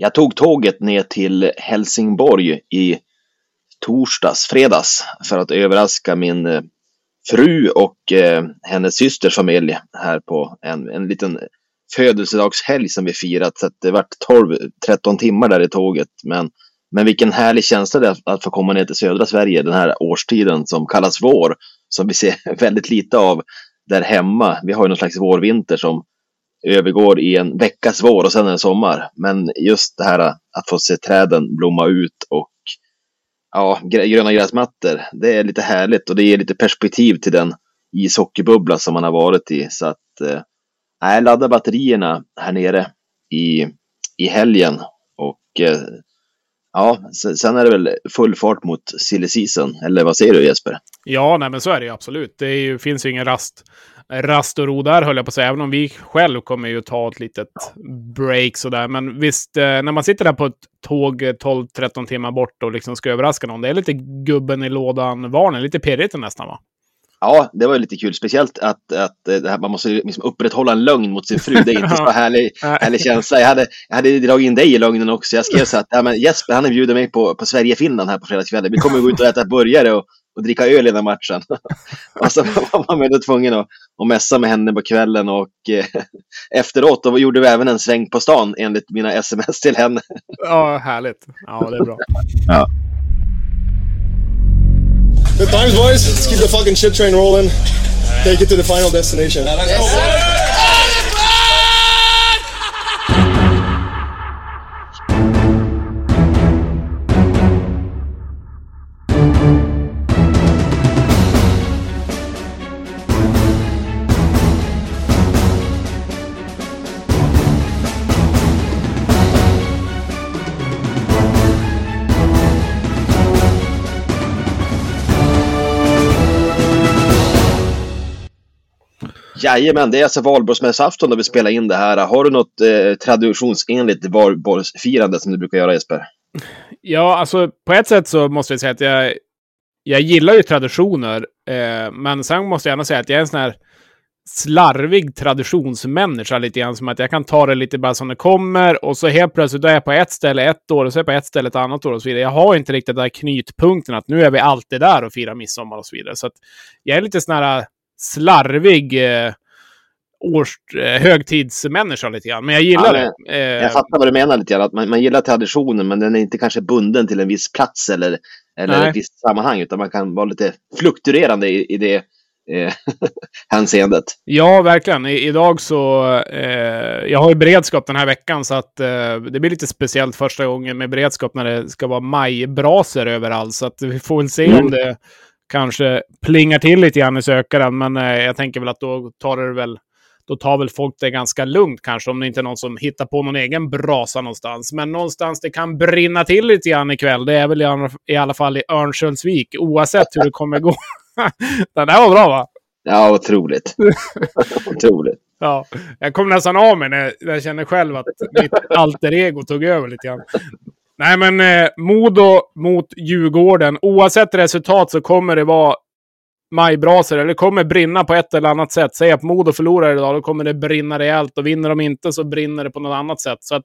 Jag tog tåget ner till Helsingborg i torsdags, fredags, för att överraska min eh, fru och eh, hennes systers familj här på en, en liten födelsedagshelg som vi firat. Så det vart 12-13 timmar där i tåget. Men, men vilken härlig känsla det är att få komma ner till södra Sverige den här årstiden som kallas vår. Som vi ser väldigt lite av där hemma. Vi har ju någon slags vårvinter som övergår i en veckas vår och sen en sommar. Men just det här att få se träden blomma ut och ja, gröna gräsmattor, det är lite härligt och det ger lite perspektiv till den ishockeybubbla som man har varit i. Så att, eh, ladda batterierna här nere i, i helgen och eh, ja, sen är det väl full fart mot silly season, eller vad säger du Jesper? Ja, nej men så är det ju absolut. Det ju, finns ju ingen rast rast och ro där höll jag på att säga. Även om vi själv kommer ju ta ett litet break sådär. Men visst, eh, när man sitter där på ett tåg 12-13 timmar bort och liksom ska överraska någon. Det är lite gubben i lådan-varning. Lite pirrigt nästan va? Ja, det var lite kul. Speciellt att, att eh, här, man måste liksom upprätthålla en lögn mot sin fru. Det är inte så härlig, härlig känsla. Jag hade, jag hade dragit in dig i lögnen också. Jag skrev så att ja, men Jesper han bjuder mig på, på Sverige-Finland här på fredagskvällen. Vi kommer gå ut och äta burgare och, och dricka öl innan matchen. och så var man väl tvungen att, att mässa med henne på kvällen och eh, efteråt då gjorde vi även en sväng på stan enligt mina sms till henne. ja, härligt. Ja, det är bra. Ja. Good times, boys. Let's keep the fucking shit train rolling. Take it to the final destination. Jajamän, det är alltså valborgsmässoafton då vi spelar in det här. Har du något eh, traditionsenligt valborgsfirande som du brukar göra Jesper? Ja, alltså på ett sätt så måste jag säga att jag, jag gillar ju traditioner. Eh, men sen måste jag gärna säga att jag är en sån här slarvig traditionsmänniska lite grann. Som att jag kan ta det lite bara som det kommer och så helt plötsligt då är jag på ett ställe ett år och så är jag på ett ställe ett annat år och så vidare. Jag har inte riktigt den där knytpunkten att nu är vi alltid där och firar midsommar och så vidare. Så att jag är lite sån här slarvig eh, års, eh, högtidsmänniska lite grann. Men jag gillar ja, det. Eh, jag fattar vad du menar lite grann. Att man, man gillar traditionen men den är inte kanske bunden till en viss plats eller, eller ett visst sammanhang. Utan man kan vara lite fluktuerande i, i det eh, hänseendet. Ja, verkligen. I, idag så... Eh, jag har ju beredskap den här veckan så att eh, det blir lite speciellt första gången med beredskap när det ska vara majbraser överallt. Så att vi får väl se mm. om det kanske plingar till lite grann i sökaren. Men eh, jag tänker väl att då tar det väl då tar väl folk det ganska lugnt kanske om det inte är någon som hittar på någon egen brasa någonstans. Men någonstans det kan brinna till lite grann ikväll, det är väl i alla fall i Örnsköldsvik, oavsett hur det kommer gå. Den där var bra va? Ja, otroligt. otroligt. Ja, jag kom nästan av mig när jag kände själv att mitt alter ego tog över lite grann. Nej, men eh, Modo mot Djurgården. Oavsett resultat så kommer det vara majbrasor, eller kommer brinna på ett eller annat sätt. Säg att Modo förlorar idag, då kommer det brinna rejält. Och vinner de inte så brinner det på något annat sätt. Så att,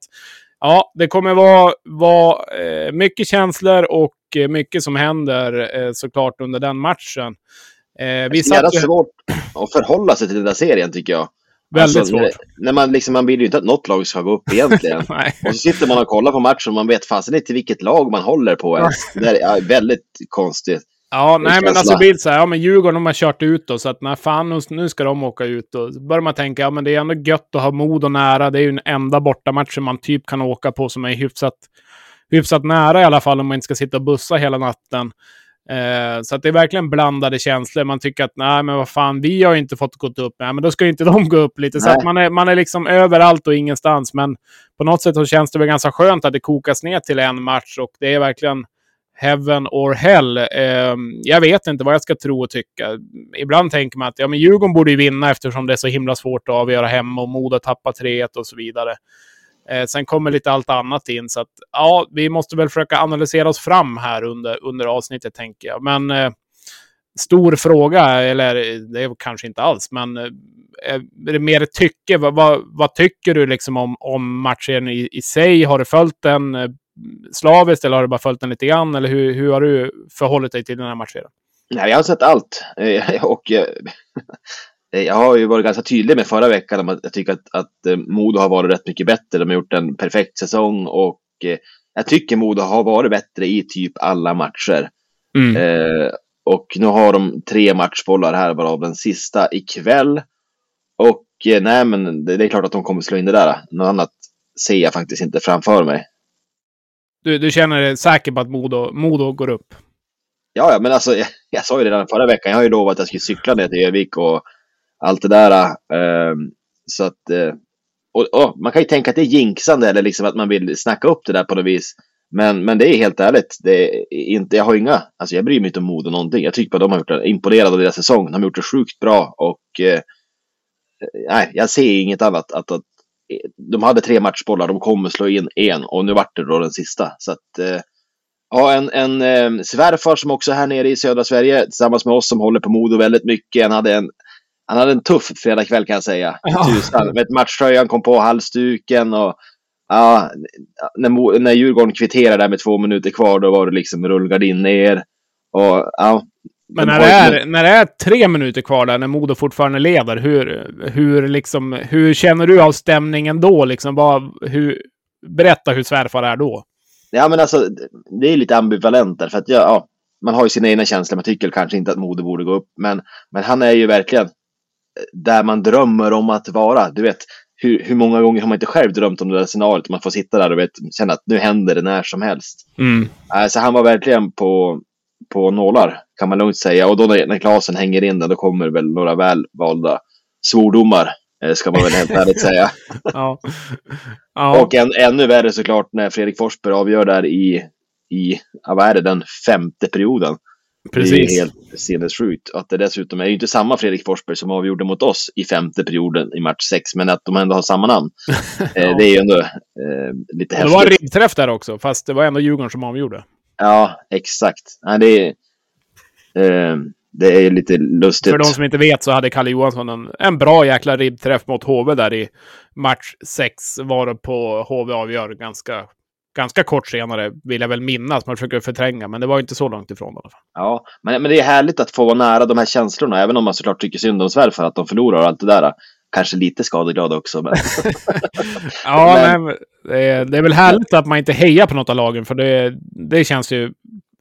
ja, det kommer vara, vara eh, mycket känslor och eh, mycket som händer eh, såklart under den matchen. Eh, vi det är svårt att förhålla sig till den där serien tycker jag. Väldigt alltså, svårt. När, när man, liksom, man vill ju inte att något lag ska gå upp egentligen. och så sitter man och kollar på matchen och man vet fasen inte vilket lag man håller på ens. Det är väldigt konstigt. Ja, nej men alltså blir så här, ja men Djurgården de har kört ut då, så att när fan nu ska de åka ut och så börjar man tänka, ja men det är ändå gött att ha mod och nära. Det är ju den enda bortamatchen man typ kan åka på som är hyfsat, hyfsat nära i alla fall om man inte ska sitta och bussa hela natten. Eh, så att det är verkligen blandade känslor. Man tycker att nej, men vad fan, vi har inte fått gått upp. Nej, men då ska inte de gå upp lite. Nej. Så att man är, man är liksom överallt och ingenstans. Men på något sätt så känns det väl ganska skönt att det kokas ner till en match och det är verkligen heaven or hell. Eh, jag vet inte vad jag ska tro och tycka. Ibland tänker man att ja, men Djurgården borde ju vinna eftersom det är så himla svårt att avgöra hemma och Modo tappar 3-1 och så vidare. Eh, sen kommer lite allt annat in, så att ja, vi måste väl försöka analysera oss fram här under, under avsnittet, tänker jag. Men eh, stor fråga, eller det är kanske inte alls, men eh, är det mer tycke? Vad, vad, vad, tycker du liksom om, om matchen i, i sig? Har du följt den slaviskt eller har du bara följt den lite grann? Eller hur, hur har du förhållit dig till den här matchen? Nej, jag har sett allt. Och jag har ju varit ganska tydlig med förra veckan om att jag tycker att, att Modo har varit rätt mycket bättre. De har gjort en perfekt säsong och jag tycker Modo har varit bättre i typ alla matcher. Mm. Eh, och nu har de tre matchbollar här, varav den sista ikväll. Och eh, nej, men det, det, är klart att de kommer slå in det där. Något annat ser jag faktiskt inte framför mig. Du, du känner dig säker på att Modo, Modo går upp? Ja, ja, men alltså jag, jag sa ju redan förra veckan, jag har ju lovat att jag skulle cykla ner till Övik och allt det där. Eh, så att, eh, och, och, man kan ju tänka att det är jinxande eller liksom att man vill snacka upp det där på något vis. Men, men det är helt ärligt, det är inte, jag har inga, alltså jag bryr mig inte om Modo någonting. Jag tycker bara de har gjort det, imponerad av deras säsong. De har gjort det sjukt bra och eh, nej, jag ser inget annat. Att, att, de hade tre matchbollar, de kommer slå in en och nu vart det då den sista. Så att, eh, ja, en, en eh, svärfar som också är här nere i södra Sverige tillsammans med oss som håller på Modo väldigt mycket. Han hade en han hade en tuff fredagkväll kan jag säga. Ja. Tusan. Med matchtröjan kom på halsduken och ja, när, när Djurgården kvitterade där med två minuter kvar då var det liksom rullgardin ner. Och, ja, men när det, är, när det är tre minuter kvar där, när Modo fortfarande leder, hur, hur, liksom, hur känner du av stämningen då? Liksom, vad, hur, berätta hur svärfar är då. Ja, men alltså, det är lite ambivalent där, för att ja, ja, man har ju sina egna känslor. Man tycker kanske inte att Modo borde gå upp, men, men han är ju verkligen där man drömmer om att vara. Du vet, hur, hur många gånger har man inte själv drömt om det där scenariot? Man får sitta där och vet, känna att nu händer det när som helst. Mm. Alltså, han var verkligen på, på nålar, kan man lugnt säga. Och då när, när Klasen hänger in den, då kommer väl några välvalda svordomar, eh, ska man väl helt ärligt säga. ja. Ja. Och en, ännu värre såklart när Fredrik Forsberg avgör där i, i vad är det, den femte perioden. Precis. Det är helt sinnessjukt. Att det dessutom är ju inte samma Fredrik Forsberg som avgjorde mot oss i femte perioden i match sex, men att de ändå har samma namn. ja. Eh, det är ju ändå eh, lite häftigt. Det var en ribbträff där också, fast det var ändå Djurgården som avgjorde. Ja, exakt. Nej, det, är, det är lite lustigt. För de som inte vet så hade Kalle Johansson en, en bra jäkla ribbträff mot HV där i match sex, var på HV avgör ganska ganska kort senare, vill jag väl minnas. Man försöker förtränga, men det var inte så långt ifrån i alla fall. Ja, men, men det är härligt att få vara nära de här känslorna, även om man såklart tycker synd om Sverige för att de förlorar och allt det där. Kanske lite skadeglad också. Men... ja, men... men det, är, det, är, väl härligt att man inte hejar på något av lagen, för det, det känns ju...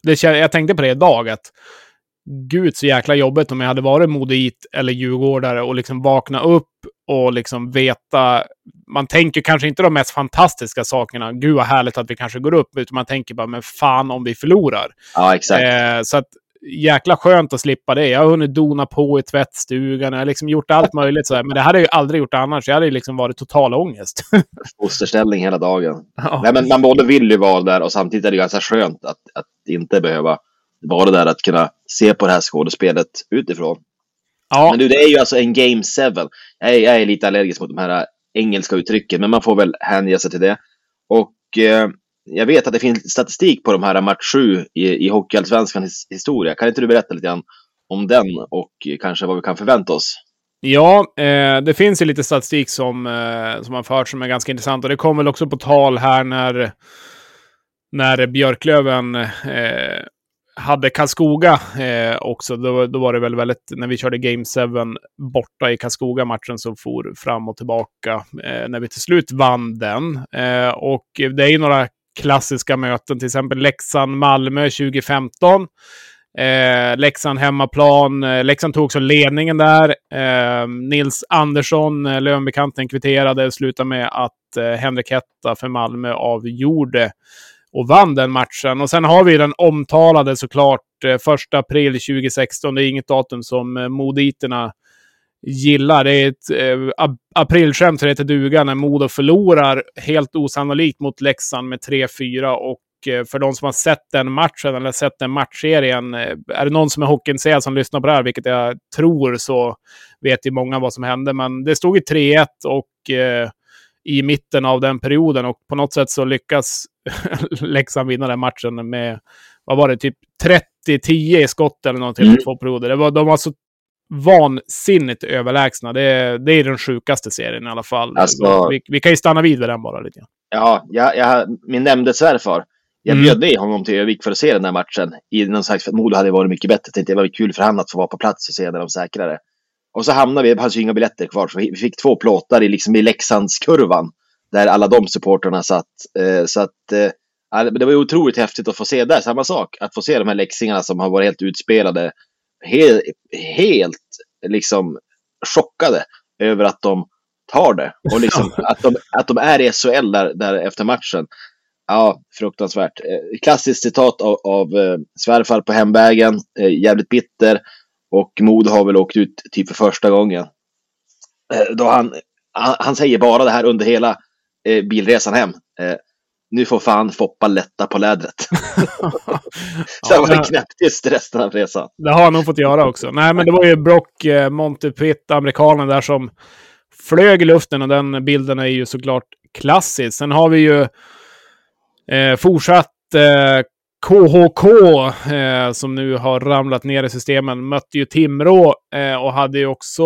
Det, jag tänkte på det idag, att gud så jäkla jobbigt om jag hade varit Modoit eller Djurgårdare och liksom vakna upp och liksom veta. Man tänker kanske inte de mest fantastiska sakerna. Gud vad härligt att vi kanske går upp. Utan man tänker bara, men fan om vi förlorar. Ja, exakt. Eh, så att jäkla skönt att slippa det. Jag har hunnit dona på i tvättstugan. Jag har liksom gjort allt möjligt. Så här. Men det hade jag ju aldrig gjort annars. Jag hade liksom varit total ångest. Fosterställning hela dagen. Ja. Nej, men man både vill ju vara där och samtidigt är det ganska skönt att, att inte behöva vara där. Att kunna se på det här skådespelet utifrån. Ja. Men du, det är ju alltså en Game 7. Jag är, jag är lite allergisk mot de här engelska uttrycken, men man får väl hänge sig till det. Och eh, jag vet att det finns statistik på de här match 7 i, i Hockeyallsvenskans historia. Kan inte du berätta lite grann om den och kanske vad vi kan förvänta oss? Ja, eh, det finns ju lite statistik som, eh, som har förts som är ganska intressant och det kommer väl också på tal här när när Björklöven eh, hade Karlskoga eh, också. Då, då var det väl väldigt, när vi körde Game 7 borta i Karlskoga-matchen som for fram och tillbaka eh, när vi till slut vann den. Eh, och det är ju några klassiska möten, till exempel Leksand-Malmö 2015. Eh, Leksand hemmaplan. Eh, Leksand tog också ledningen där. Eh, Nils Andersson, eh, lönbekanten, kvitterade. Slutade med att eh, Henrik Hetta för Malmö avgjorde och vann den matchen. Och sen har vi den omtalade såklart eh, 1 april 2016. Det är inget datum som eh, moditerna gillar. Det är ett eh, aprilskämt så det heter duga när Modo förlorar helt osannolikt mot Leksand med 3-4 och eh, för de som har sett den matchen eller sett den matchserien, eh, är det någon som är hockeyintresserad som lyssnar på det här, vilket jag tror, så vet ju många vad som hände. Men det stod i 3-1 och eh, i mitten av den perioden och på något sätt så lyckas Leksand vinna den matchen med, vad var det, typ 90-10 i skott eller någonting mm. två perioder. Det var, de var så vansinnigt överlägsna. Det, det är den sjukaste serien i alla fall. Alltså, vi, vi, kan ju stanna vid den bara lite. Ja, jag, jag, min nämnde svärfar. Jag mm. bjöd mm. honom till Övik för att se den här matchen. I någon slags, Modo hade varit mycket bättre. Tänkte det var kul för honom att få vara på plats och se när de säkrare. Och så hamnade vi, det fanns ju inga biljetter kvar, så vi fick två plåtar i, liksom i Leksandskurvan. Där alla de supporterna satt. Eh, så att eh, det var ju otroligt häftigt att få se där, samma sak. Att få se de här läxingarna som har varit helt utspelade. Helt, helt liksom chockade över att de tar det. Och liksom att, de, att de är i SHL där, där efter matchen. Ja, fruktansvärt. Eh, klassiskt citat av, av svärfar på hemvägen. Jävligt bitter. Och Mod har väl åkt ut typ för första gången. Eh, då han, han, han, säger bara det här under hela eh, bilresan hem. Eh, nu får fan Foppa lätta på lädret. så ja, var det knäpptyst resten av resan. Det har han nog fått göra också. Nej, men det var ju Brock eh, Montepitt, amerikanen där som flög i luften och den bilden är ju såklart klassisk. Sen har vi ju eh, fortsatt eh, KHK, eh, som nu har ramlat ner i systemen, mötte ju Timrå eh, och hade ju också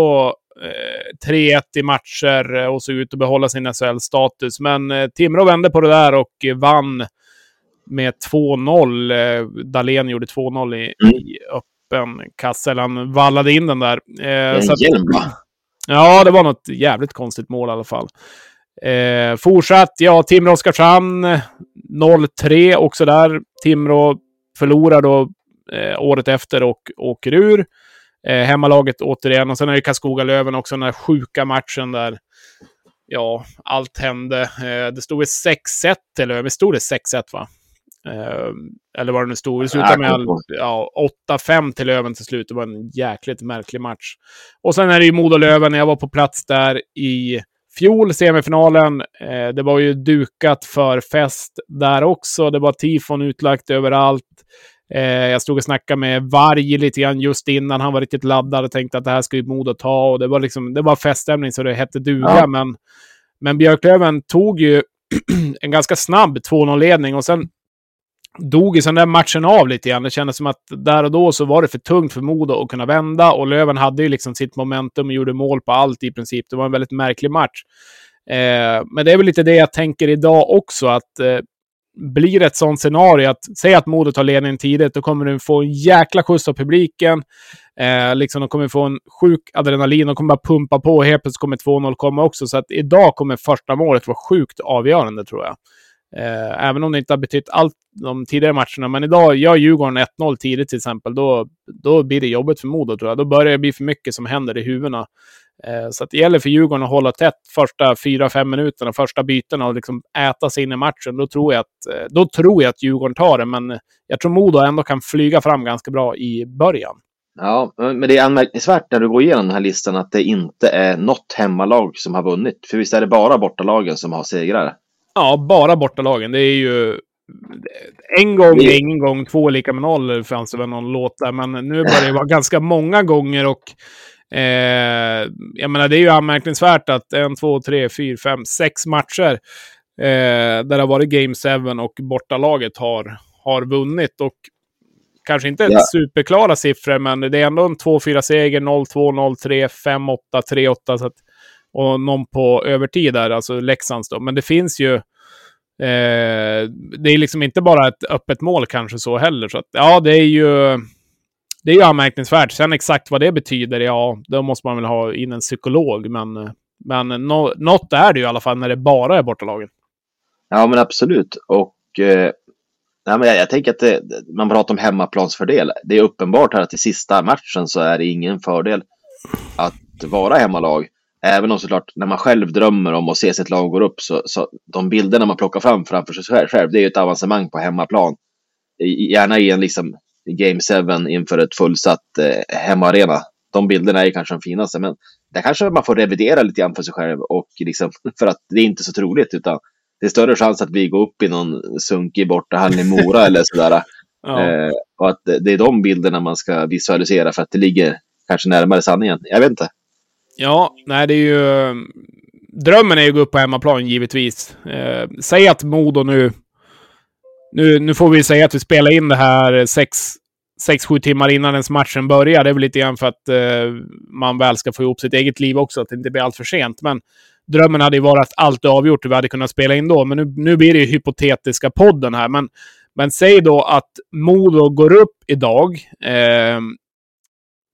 eh, 3-1 i matcher eh, och såg ut att behålla sin SHL-status. Men eh, Timrå vände på det där och vann med 2-0. Eh, Dahlén gjorde 2-0 i, mm. i öppen kasse. Han vallade in den där. Eh, så att, Ja, det var något jävligt konstigt mål i alla fall. Eh, fortsatt, ja, Timrå-Oskarshamn 0-3 också där. Timrå förlorar då eh, året efter och åker ur. Eh, hemmalaget återigen. Och sen är det Karlskoga-Löven också, den där sjuka matchen där ja, allt hände. Eh, det stod 6-1 till Löven. Stod det 6-1 va? Eh, eller vad det nu stod. Det slutade med ja, 8-5 till Löven till slut. Det var en jäkligt märklig match. Och sen är det ju Modo-Löven. Jag var på plats där i fjol, semifinalen. Eh, det var ju dukat för fest där också. Det var tifon utlagt överallt. Eh, jag stod och snackade med Varg lite grann just innan. Han var riktigt laddad och tänkte att det här ju Modo ta. Och det var liksom, det var feststämning så det hette duga. Ja. Men, men Björklöven tog ju en ganska snabb 2-0-ledning och sen dog i den där matchen av lite grann. Det kändes som att där och då så var det för tungt för Modo att kunna vända och Löven hade ju liksom sitt momentum och gjorde mål på allt i princip. Det var en väldigt märklig match. Eh, men det är väl lite det jag tänker idag också, att eh, blir det ett sånt scenario att säg att Modo tar ledningen tidigt, då kommer du få en jäkla skjuts av publiken. Eh, liksom de kommer få en sjuk adrenalin, de kommer bara pumpa på och helt plötsligt kommer 2-0 komma också. Så att idag kommer första målet vara sjukt avgörande tror jag. Eh, även om det inte har betytt allt de tidigare matcherna. Men idag gör Djurgården 1-0 tidigt till exempel. Då, då blir det jobbigt för Modo tror jag. Då börjar det bli för mycket som händer i huvudena. Eh, så det gäller för Djurgården att hålla tätt första 4-5 minuterna, första bytena och liksom äta sig in i matchen. Då tror, jag att, eh, då tror jag att Djurgården tar det, men jag tror Modo ändå kan flyga fram ganska bra i början. Ja, men det är anmärkningsvärt när du går igenom den här listan att det inte är något hemmalag som har vunnit. För visst är det bara bortalagen som har segrar? Ja, bara bortalagen. Det är ju... En gång är ingen gång, två lika med noll fanns det väl någon låt där. Men nu börjar det vara ganska många gånger och... Eh, jag menar, det är ju anmärkningsvärt att en, två, tre, fyra, fem, sex matcher eh, där det har varit Game 7 och bortalaget har, har vunnit. Och kanske inte ja. superklara siffror, men det är ändå en 2-4-seger, 0-2, 0-3, 5-8, 3-8. Så att och någon på övertid där, alltså Leksands då. Men det finns ju... Eh, det är liksom inte bara ett öppet mål kanske så heller. Så att, ja, det är ju... Det är ju anmärkningsvärt. Sen exakt vad det betyder, ja, då måste man väl ha in en psykolog. Men, men no, något är det ju i alla fall när det bara är bortalagen. Ja, men absolut. Och eh, nej, men jag, jag tänker att det, man pratar om hemmaplansfördel. Det är uppenbart här att i sista matchen så är det ingen fördel att vara hemmalag. Även om såklart när man själv drömmer om att se sitt lag gå upp så, så de bilderna man plockar fram framför sig själv, det är ju ett avancemang på hemmaplan. Gärna i en liksom Game 7 inför ett fullsatt eh, hemmaarena. De bilderna är kanske de finaste, men där kanske man får revidera lite grann för sig själv och liksom för att det är inte så troligt utan det är större chans att vi går upp i någon sunkig bortahall i Mora eller sådär. Ja. Eh, och att det är de bilderna man ska visualisera för att det ligger kanske närmare sanningen. Jag vet inte. Ja, nej det är ju... Drömmen är ju att gå upp på hemmaplan givetvis. Eh, säg att Modo nu... Nu, nu får vi säga att vi spelar in det här sex 6-7 timmar innan ens matchen börjar. Det är väl lite grann för att eh, man väl ska få ihop sitt eget liv också, att det inte blir allt för sent. Men drömmen hade ju varit att allt är avgjort och vi hade kunnat spela in då. Men nu, nu blir det ju hypotetiska podden här. Men, men säg då att Modo går upp idag. Eh,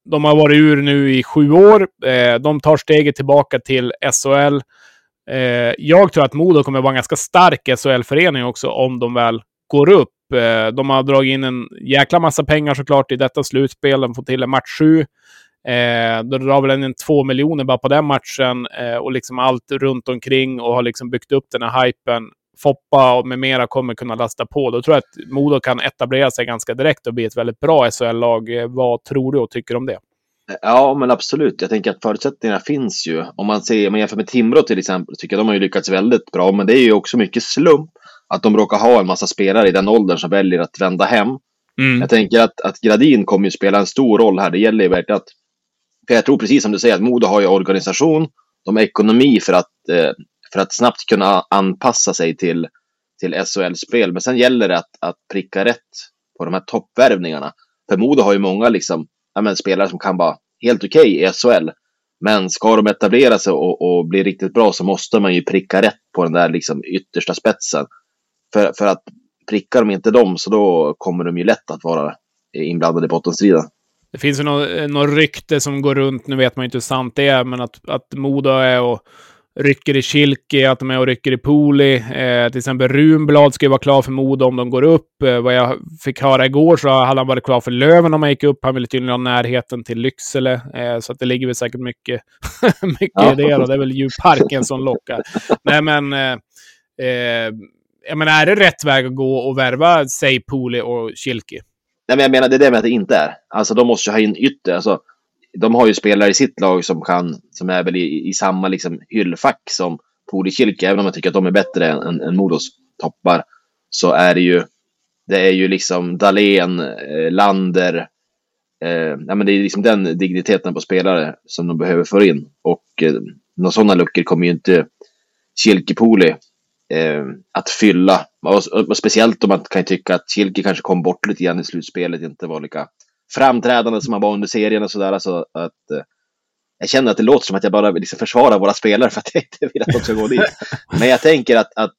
de har varit ur nu i sju år. Eh, de tar steget tillbaka till SHL. Eh, jag tror att Modo kommer vara en ganska stark SHL-förening också om de väl går upp. Eh, de har dragit in en jäkla massa pengar såklart i detta slutspel. De får till en match sju. Eh, de drar väl en två miljoner bara på den matchen eh, och liksom allt runt omkring och har liksom byggt upp den här hypen. Foppa och med mera kommer kunna lasta på. Då tror jag att Modo kan etablera sig ganska direkt och bli ett väldigt bra SHL-lag. Vad tror du och tycker om det? Ja, men absolut. Jag tänker att förutsättningarna finns ju. Om man, ser, om man jämför med Timrå till exempel, tycker jag de har ju lyckats väldigt bra. Men det är ju också mycket slump att de råkar ha en massa spelare i den åldern som väljer att vända hem. Mm. Jag tänker att, att Gradin kommer ju spela en stor roll här. Det gäller ju verkligen att... För jag tror precis som du säger att Modo har ju organisation, de har ekonomi för att, eh, för att snabbt kunna anpassa sig till, till SHL-spel. Men sen gäller det att, att pricka rätt på de här toppvärvningarna. För Modo har ju många liksom, ja, men, spelare som kan vara helt okej okay i SHL. Men ska de etablera sig och, och, bli riktigt bra så måste man ju pricka rätt på den där liksom yttersta spetsen. För, för att prickar de inte dem så då kommer de ju lätt att vara inblandade i bottenstriden. Det finns ju något, något rykte som går runt, nu vet man ju inte hur sant det är, men att, att Modo är och rycker i Kilke, att de är och rycker i Poli. Eh, till exempel Runblad ska ju vara klar för Modo om de går upp. Eh, vad jag fick höra igår så hade han varit klar för Löven om han gick upp. Han ville tydligen ha närheten till Lycksele. Eh, så att det ligger väl säkert mycket, mycket ja. i det. Och det är väl djurparken som lockar. Nej, men... Eh, eh, jag menar, är det rätt väg att gå och värva, säg Poli och Kilke? Nej, men jag menar, det är det med att det inte är. Alltså, de måste ju ha in ytter. Alltså, de har ju spelare i sitt lag som kan, som är väl i, i samma liksom hyllfack som Poli även om jag tycker att de är bättre än, än, än Modos toppar, så är det ju, det är ju liksom Dahlén, eh, Lander, eh, ja, men det är liksom den digniteten på spelare som de behöver få in. Och eh, några sådana luckor kommer ju inte Kilke Poli eh, att fylla. Och, och, speciellt om man kan tycka att Kilke kanske kom bort lite grann i slutspelet, inte var lika framträdande som han var under serien och sådär. Alltså att, eh, jag känner att det låter som att jag bara liksom försvarar våra spelare för att jag inte vill att de ska gå dit. Men jag tänker att, att,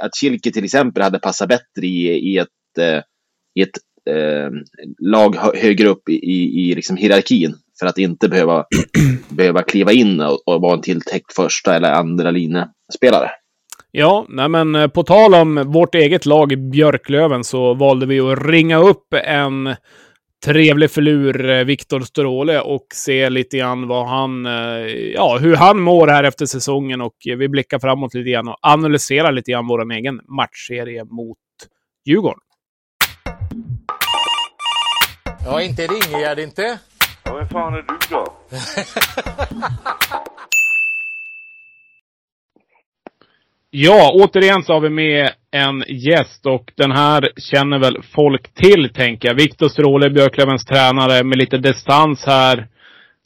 att Kilke till exempel hade passat bättre i, i ett, eh, i ett eh, lag högre upp i, i, i liksom hierarkin. För att inte behöva, behöva kliva in och, och vara en tilltäckt första eller andra linjespelare. Ja, nej men eh, på tal om vårt eget lag Björklöven så valde vi att ringa upp en trevlig förlur, eh, Viktor Stråle, och se lite grann vad han, eh, ja, hur han mår här efter säsongen. Och vi blickar framåt lite grann och analyserar lite grann vår egen matchserie mot Djurgården. Ja, inte Ringegärd inte. Ja, vem fan är du då? Ja, återigen så har vi med en gäst och den här känner väl folk till, tänker jag. Viktor Stråle, Björklövens tränare, med lite distans här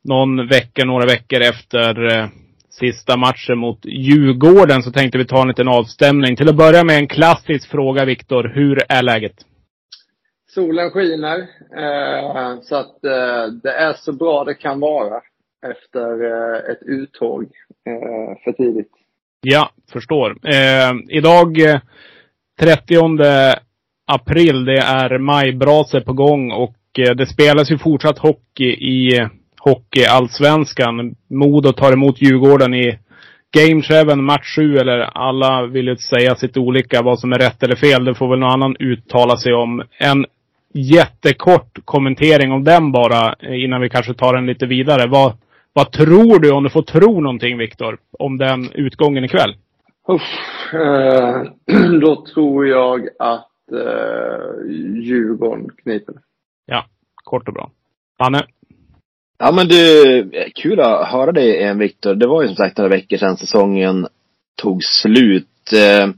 någon vecka, några veckor efter eh, sista matchen mot Djurgården så tänkte vi ta en liten avstämning. Till att börja med en klassisk fråga, Viktor. Hur är läget? Solen skiner, eh, så att eh, det är så bra det kan vara efter eh, ett uttåg eh, för tidigt. Ja, förstår. Eh, idag, eh, 30 april, det är majbrase på gång och eh, det spelas ju fortsatt hockey i eh, Hockeyallsvenskan. Modo tar emot Djurgården i Game 7, match 7, eller alla vill ju säga sitt olika, vad som är rätt eller fel. Det får väl någon annan uttala sig om. En jättekort kommentering om den bara, innan vi kanske tar den lite vidare. Vad, vad tror du, om du får tro någonting, Viktor, om den utgången ikväll? Uff, eh, då tror jag att eh, Djurgården kniper. Ja, kort och bra. Anne? Ja men du, kul att höra dig igen Viktor. Det var ju som sagt några veckor sedan säsongen tog slut. Eh,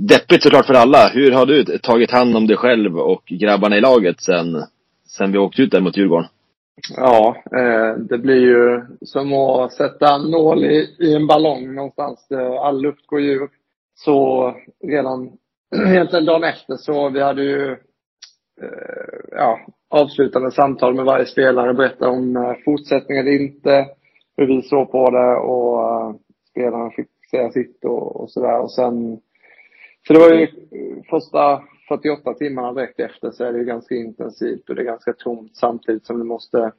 deppigt såklart för alla. Hur har du tagit hand om dig själv och grabbarna i laget sen, sen vi åkte ut där mot Djurgården? Ja, eh, det blir ju som att sätta en nål i, i en ballong någonstans. All luft går ju upp. Så redan egentligen dagen efter så vi hade ju eh, ja, avslutande samtal med varje spelare, berätta om eh, fortsättning eller inte, hur vi såg på det och spelarna fick säga sitt och, och sådär. Och sen, så det var ju första 48 timmarna direkt efter så är det ju ganska intensivt och det är ganska tomt samtidigt som du måste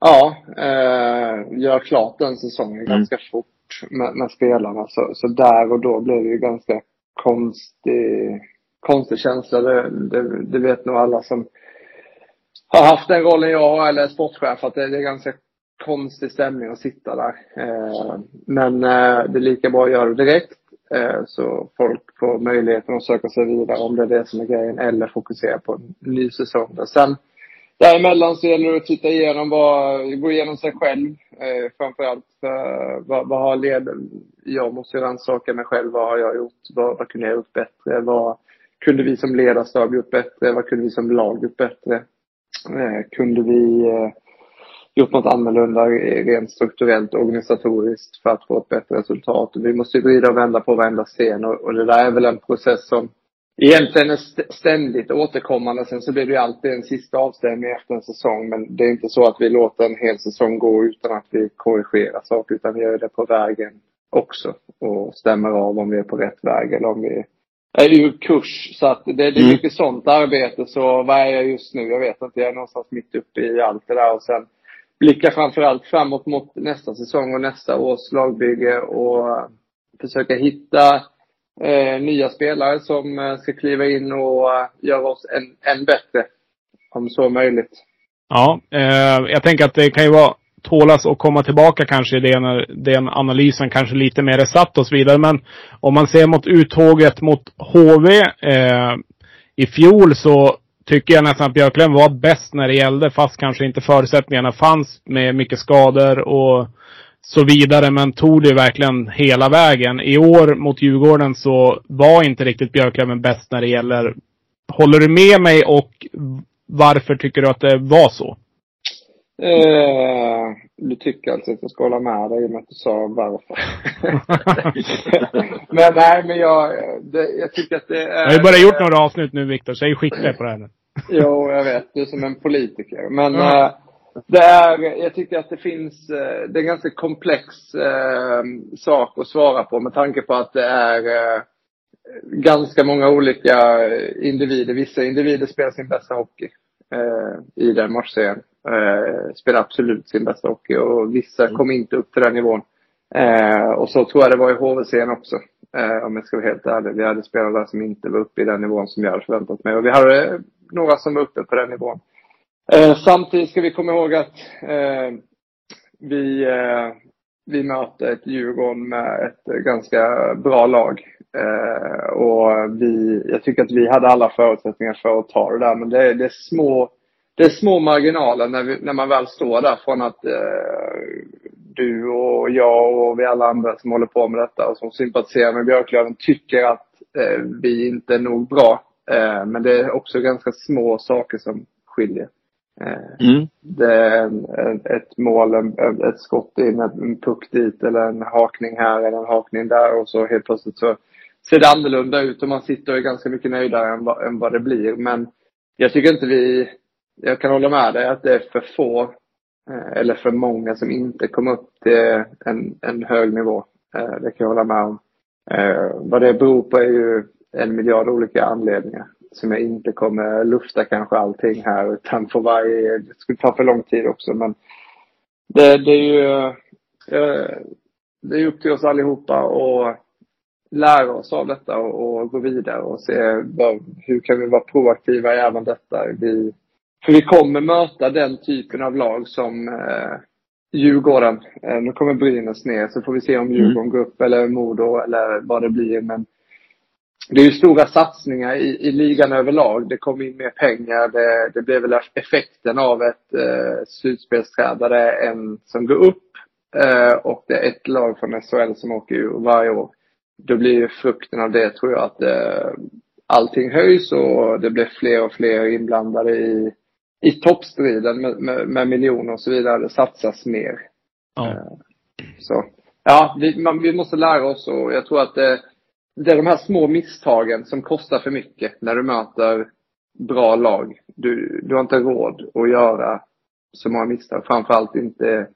ja, eh, göra klart den säsongen mm. ganska fort med, med, spelarna. Så, så där och då blev det ju ganska konstig, konstig känsla. Det, det, det vet nog alla som har haft den rollen jag har eller sportchef att det, det är ganska konstig stämning att sitta där. Eh, men eh, det är lika bra att göra det direkt. Eh, så folk får möjligheten att söka sig vidare om det är det som är grejen eller fokusera på en ny säsong. Sen däremellan så gäller det att titta igenom vad, gå igenom sig själv eh, framförallt. Eh, vad, vad har led, jag måste rannsaka mig själv. Vad har jag gjort? Vad, vad kunde jag gjort bättre? Vad kunde vi som ledarstab gjort bättre? Vad kunde vi som lag gjort bättre? Eh, kunde vi eh, gjort något annorlunda rent strukturellt organisatoriskt för att få ett bättre resultat. Vi måste vrida och vända på varenda sten och, och det där är väl en process som egentligen är ständigt återkommande. Sen så blir det ju alltid en sista avstämning efter en säsong. Men det är inte så att vi låter en hel säsong gå utan att vi korrigerar saker. Utan vi gör det på vägen också. Och stämmer av om vi är på rätt väg eller om vi är ur kurs. Så att det, det är mm. mycket sånt arbete. Så vad är jag just nu? Jag vet inte. Jag är någonstans mitt uppe i allt det där. Och sen blicka framförallt framåt mot nästa säsong och nästa års lagbygge och försöka hitta eh, nya spelare som eh, ska kliva in och eh, göra oss än, än bättre. Om så möjligt. Ja, eh, jag tänker att det kan ju vara tålas att komma tillbaka kanske i den, den analysen kanske lite mer är satt och så vidare. Men om man ser mot uttåget mot HV eh, i fjol så tycker jag nästan att Björklöven var bäst när det gällde, fast kanske inte förutsättningarna fanns med mycket skador och så vidare, men tog det verkligen hela vägen. I år mot Djurgården så var inte riktigt Björklöven bäst när det gäller. Håller du med mig och varför tycker du att det var så? Eh, du tycker alltså att jag ska hålla med dig i och med att du sa varför. men nej, men jag, det, jag tycker att det är... Jag har ju bara gjort några avsnitt nu Viktor, så jag är skicklig på det här nu. jo, jag vet. Du är som en politiker. Men ja. eh, det är, jag tycker att det finns, eh, det är en ganska komplex eh, sak att svara på med tanke på att det är eh, ganska många olika individer. Vissa individer spelar sin bästa hockey eh, i den matchserien. Eh, spelar absolut sin bästa hockey och vissa mm. kom inte upp till den nivån. Eh, och så tror jag det var i HV-serien också. Eh, om jag ska vara helt ärlig. Vi hade spelare som inte var uppe i den nivån som jag hade förväntat mig. Och vi hade några som var uppe på den nivån. Eh, samtidigt ska vi komma ihåg att eh, vi, eh, vi möter ett Djurgården med ett ganska bra lag. Eh, och vi, jag tycker att vi hade alla förutsättningar för att ta det där. Men det, det är små det är små marginaler när, vi, när man väl står där från att eh, du och jag och vi alla andra som håller på med detta och som sympatiserar med Björklöven tycker att eh, vi inte är nog bra. Men det är också ganska små saker som skiljer. Mm. Det är en, ett mål, en, ett skott in, en puck dit eller en hakning här eller en hakning där och så helt plötsligt så ser det annorlunda ut och man sitter och är ganska mycket nöjdare än, vad, än vad det blir. Men jag tycker inte vi, jag kan hålla med dig att det är för få eh, eller för många som inte kom upp till en, en hög nivå. Eh, det kan jag hålla med om. Eh, vad det beror på är ju en miljard olika anledningar som jag inte kommer lufta kanske allting här utan för varje, det skulle ta för lång tid också men det, det är ju eh, det är upp till oss allihopa och lära oss av detta och, och gå vidare och se hur kan vi vara proaktiva i även detta. Vi, för vi kommer möta den typen av lag som eh, Djurgården. Eh, nu kommer Brynäs ner så får vi se om Djurgården mm. går upp eller Modo eller vad det blir. Men det är ju stora satsningar i, i ligan överlag. Det kom in mer pengar. Det, det blev väl effekten av ett eh, slutspelsträd där det är en som går upp eh, och det är ett lag från SHL som åker ur varje år. Då blir ju frukten av det tror jag att eh, allting höjs och det blir fler och fler inblandade i, i toppstriden med, med, med miljoner och så vidare. Det satsas mer. Ja. Eh, så ja, vi, man, vi måste lära oss och jag tror att det det är de här små misstagen som kostar för mycket när du möter bra lag. Du, du har inte råd att göra så många misstag. Framförallt inte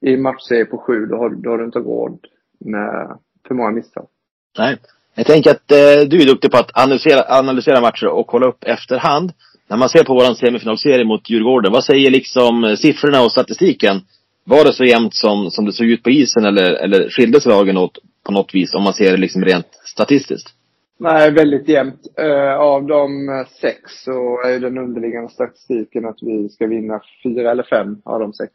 i matchserie på sju. Då har, då har du inte råd med för många misstag. Nej. Jag tänker att eh, du är duktig på att analysera, analysera matcher och kolla upp efterhand. När man ser på vår semifinalserie mot Djurgården, vad säger liksom eh, siffrorna och statistiken? Var det så jämnt som, som det såg ut på isen eller, eller skildes lagen åt på något vis om man ser det liksom rent statistiskt? Nej, väldigt jämnt. Uh, av de eh, sex så är den underliggande statistiken att vi ska vinna fyra eller fem av de sex.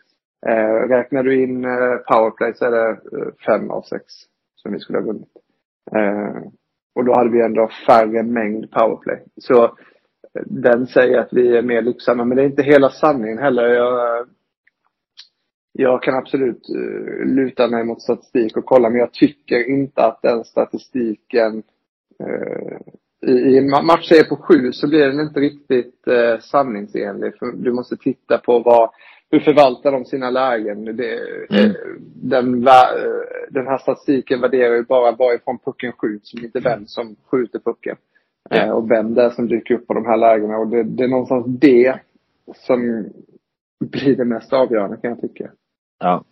Uh, räknar du in uh, powerplay så är det fem av sex som vi skulle ha vunnit. Eh, och då hade vi ändå färre mängd powerplay. Så eh, den säger att vi är mer lycksamma, men det är inte hela sanningen heller. Jag, jag kan absolut eh, luta mig mot statistik och kolla, men jag tycker inte att den statistiken Eh, i, i matcher på sju så blir den inte riktigt eh, sanningsenlig. För du måste titta på vad, hur förvaltar de sina lägen. Det, mm. Eh, den, den här statistiken värderar ju bara varifrån pucken skjuts, inte vem som skjuter pucken. Mm. och vem det är som dyker upp på de här lägena. Och det, det är någonstans det som blir det mest avgörande kan jag tycka. Ja.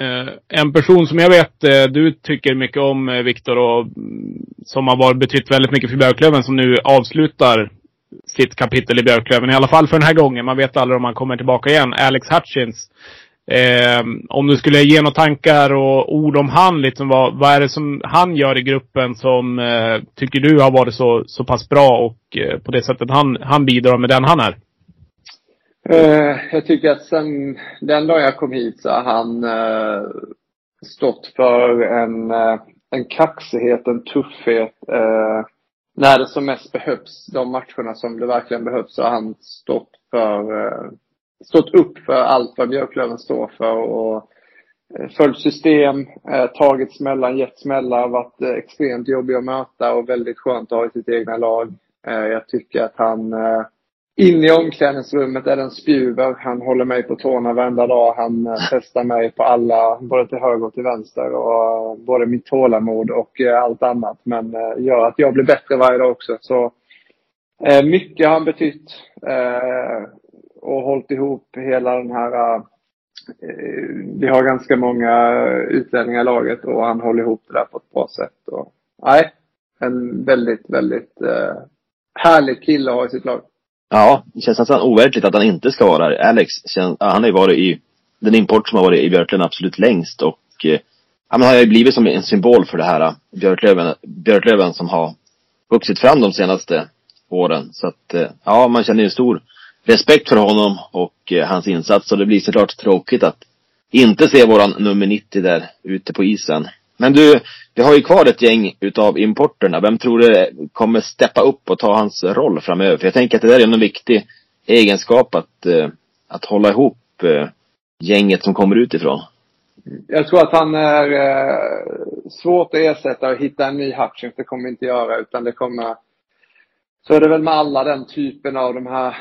Eh, en person som jag vet eh, du tycker mycket om, eh, Viktor, och mm, som har varit, betytt väldigt mycket för Björklöven, som nu avslutar sitt kapitel i Björklöven. I alla fall för den här gången. Man vet aldrig om han kommer tillbaka igen. Alex Hutchins. Eh, om du skulle ge några tankar och ord om han, liksom, vad, vad är det som han gör i gruppen som eh, tycker du har varit så, så pass bra och eh, på det sättet han, han bidrar med den han är? Eh, jag tycker att sen den dagen jag kom hit så har han eh, stått för en, eh, en kaxighet, en tuffhet. Eh, när det som mest behövs, de matcherna som det verkligen behövs, så har han stått för eh, stått upp för allt vad Björklöven står för och eh, följt system, eh, tagit smällar, gett smällar, varit extremt jobbig att möta och väldigt skönt att ha i sitt egna lag. jag tycker att han in i omklädningsrummet är det en spjuver. Han håller mig på tårna varenda dag. Han eh, testar mig på alla, både till höger och till vänster. Och eh, både mitt tålamod och eh, allt annat. Men gör att jag blir bättre varje dag också. Så mycket har han betytt. Och hållit ihop hela den här vi har ganska många utlänningar i laget och han håller ihop det där på ett bra sätt. Och, nej, en väldigt, väldigt härlig kille att ha i sitt lag. Ja, det känns nästan overkligt att han inte ska vara här. Alex, känns, han har ju varit i den import som har varit i Björklöven absolut längst och eh, han har ju blivit som en symbol för det här eh, Björklöven, Björklöven som har vuxit fram de senaste åren. Så att, eh, ja, man känner ju stor respekt för honom och eh, hans insats och det blir såklart tråkigt att inte se våran nummer 90 där ute på isen. Men du, vi har ju kvar ett gäng utav importerna. Vem tror du kommer steppa upp och ta hans roll framöver? För jag tänker att det där är en viktig egenskap att, eh, att hålla ihop eh, gänget som kommer utifrån. Jag tror att han är eh, svårt att ersätta och hitta en ny Hutchins. Det kommer vi inte göra utan det kommer så är det väl med alla den typen av de här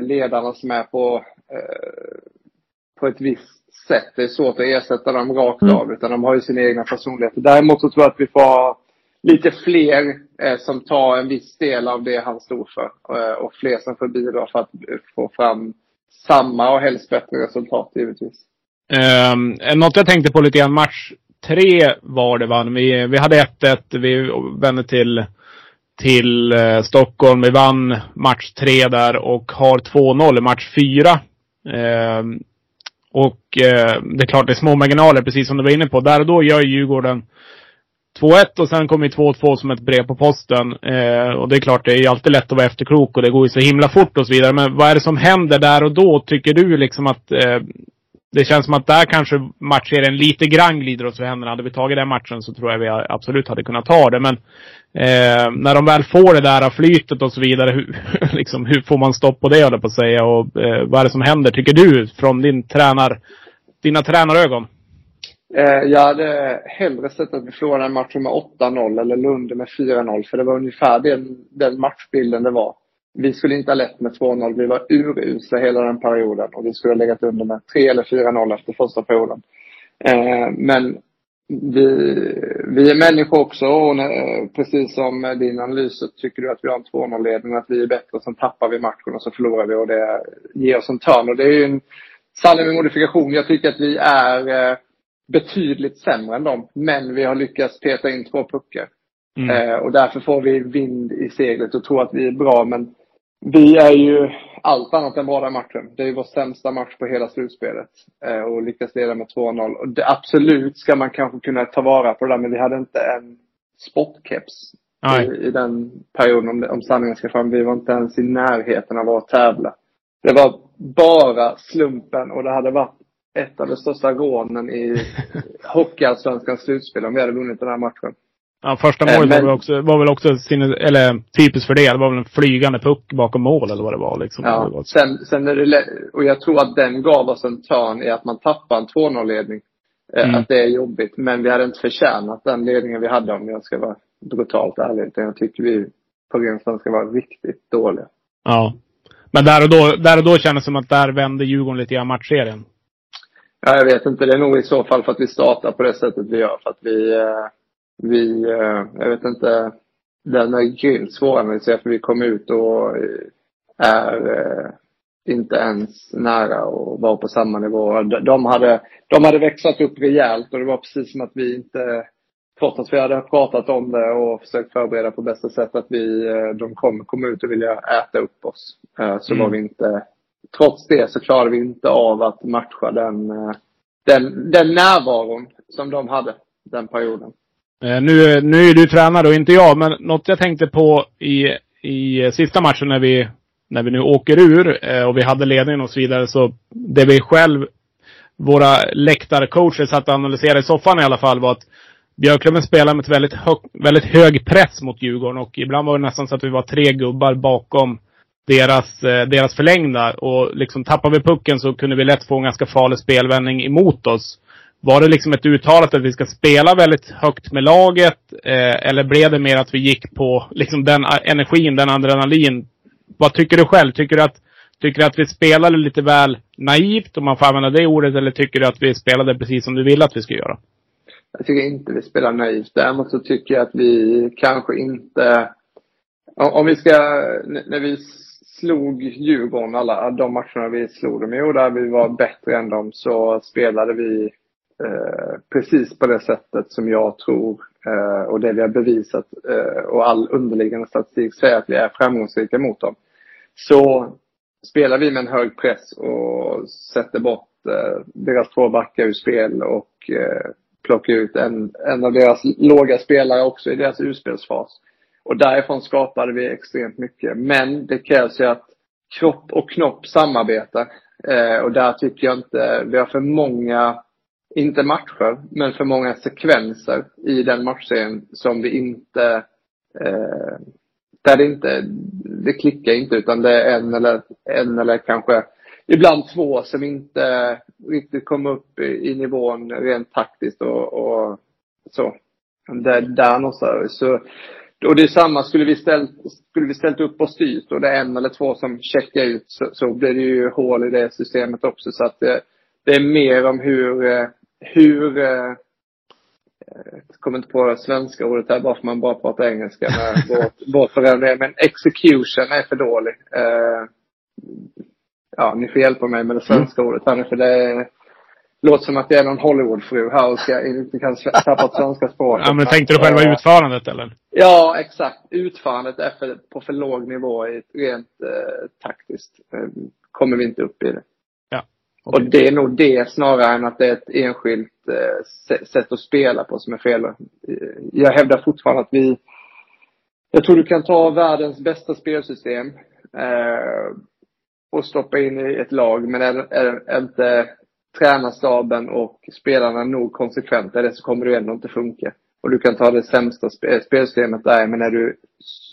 ledarna som är på, på ett visst sätt. Det är svårt att ersätta dem rakt mm. av, utan de har ju sina egna personligheter. Däremot så tror jag att vi får lite fler eh, som tar en viss del av det han stod för. Eh, och fler som får bidra för att få fram samma och helst bättre resultat givetvis. Um, något jag tänkte på lite grann, match tre var det va? Vi, vi hade 1-1, vi vände till, till uh, Stockholm. Vi vann match tre där och har 2-0 i match fyra. Um, och eh, det är klart, det är små marginaler, precis som du var inne på. Där och då gör Djurgården 2-1 och sen kommer 2-2 som ett brev på posten. Eh, och det är klart, det är ju alltid lätt att vara efterklok och det går ju så himla fort och så vidare. Men vad är det som händer där och då? Tycker du liksom att eh, det känns som att där kanske matchserien lite grann glider oss ur händerna. Hade vi tagit den matchen så tror jag vi absolut hade kunnat ta det. Men eh, när de väl får det där flytet och så vidare, hur, liksom, hur får man stopp på det, jag på att säga. Och eh, vad är det som händer, tycker du, från din tränar, dina tränarögon? Eh, jag hade hellre sett att vi förlorade en match med 8-0 eller Lund med 4-0. För det var ungefär den, den matchbilden det var. Vi skulle inte ha lett med 2-0. Vi var urusla hela den perioden och vi skulle ha legat under med 3 eller 4-0 efter första perioden. Eh, men vi, vi är människor också och när, precis som din analys så tycker du att vi har en 2-0-ledning och att vi är bättre och sen tappar vi matchen och så förlorar vi och det ger oss en törn. Och det är ju en sanning med modifikation. Jag tycker att vi är eh, betydligt sämre än dem. Men vi har lyckats peta in två puckar. Mm. Eh, och därför får vi vind i seglet och tror att vi är bra. Men vi är ju allt annat än den matchen. Det är ju vår sämsta match på hela slutspelet. Eh, och lyckas leda med 2-0. Och det, absolut ska man kanske kunna ta vara på det där, men vi hade inte en sportkeps i, i, den perioden, om, om sanningen ska fram. Vi var inte ens i närheten av att tävla. Det var bara slumpen och det hade varit ett av de största rånen i Hockeyallsvenskans slutspel om vi hade vunnit den här matchen. Ja, första målet men, var, väl också, var väl också sin, eller typiskt för det. Det var väl en flygande puck bakom mål eller vad det var liksom. Ja, var sen, sen är det, och jag tror att den gav oss en törn i att man tappar en 2-0-ledning. Eh, mm. Att det är jobbigt. Men vi hade inte förtjänat den ledningen vi hade om jag ska vara brutalt ärlig. Utan jag tycker vi på gränsen ska vara riktigt dåliga. Ja. Men där och då, där och då kändes det som att där vände Djurgården lite grann matchserien. Ja, jag vet inte. Det är nog i så fall för att vi startar på det sättet vi gör. För att vi, eh, vi eh, jag vet inte. Den är grymt svåranalyserad för vi kom ut och är eh, inte ens nära att vara på samma nivå. De hade, de hade växlat upp rejält och det var precis som att vi inte, trots att vi hade pratat om det och försökt förbereda på bästa sätt, att vi, de kommer komma ut och vilja äta upp oss. Så mm. var vi inte trots det så klarade vi inte av att matcha den, eh, den, den närvaron som de hade den perioden. Eh, nu, nu är du tränare och inte jag, men något jag tänkte på i, i sista matchen när vi, när vi nu åker ur eh, och vi hade ledningen och så vidare, så det vi själv, våra läktarcoacher satt och analyserade i soffan i alla fall var att Björklöven spelar med ett väldigt, hög, väldigt hög press mot Djurgården och ibland var det nästan så att vi var tre gubbar bakom deras, eh, deras förlängda. Och liksom tappar vi pucken så kunde vi lätt få en ganska farlig spelvändning emot oss. Var det liksom ett uttalat att vi ska spela väldigt högt med laget? Eh, eller blev det mer att vi gick på liksom den energin, den adrenalin? Vad tycker du själv? Tycker du att, tycker du att vi spelade lite väl naivt, om man får använda det ordet? Eller tycker du att vi spelade precis som du ville att vi skulle göra? Jag tycker inte vi spelar naivt. Däremot så tycker jag att vi kanske inte... Om vi ska, när vi slog Djurgården alla de matcherna vi slog dem i och där vi var bättre än dem så spelade vi Eh, precis på det sättet som jag tror eh, och det vi har bevisat eh, och all underliggande statistik säger att vi är framgångsrika mot dem. Så spelar vi med en hög press och sätter bort eh, deras två backar ur spel och eh, plockar ut en, en av deras låga spelare också i deras urspelsfas och därifrån skapade vi extremt mycket. Men det krävs ju att kropp och knopp samarbetar. Eh, och där tycker jag inte, vi har för många, inte matcher, men för många sekvenser i den matchserien som vi inte, eh, där det inte, det klickar inte utan det är en eller, en eller kanske ibland två som inte riktigt kom upp i, i nivån rent taktiskt och, och så. Det, där någonstans. Så och det är samma, skulle vi ställt, skulle vi ställt upp och styrt och det är en eller två som checkar ut så, så blir det ju hål i det systemet också. Så att det, det är mer om hur, eh, hur eh, jag kommer inte på det svenska ordet här bara för man bara pratar engelska med vårt förändring. Men execution är för dålig. Eh, ja, ni får hjälpa mig med det svenska mm. ordet här nu för det låter som att det är någon Hollywoodfru här och ska, inte kan tappa svenska språket. Ja, men tänkte du själva utförandet eller? Ja, exakt. Utförandet är för, på för låg nivå rent eh, taktiskt. Eh, kommer vi inte upp i det. Okay. Och det är nog det snarare än att det är ett enskilt eh, sätt att spela på som är fel. Jag hävdar fortfarande att vi jag tror du kan ta världens bästa spelsystem eh, och stoppa in i ett lag, men är, är, är inte tränarstaben och spelarna nog konsekventa det så kommer det ändå inte funka. Och du kan ta det sämsta spelsystemet där, men är du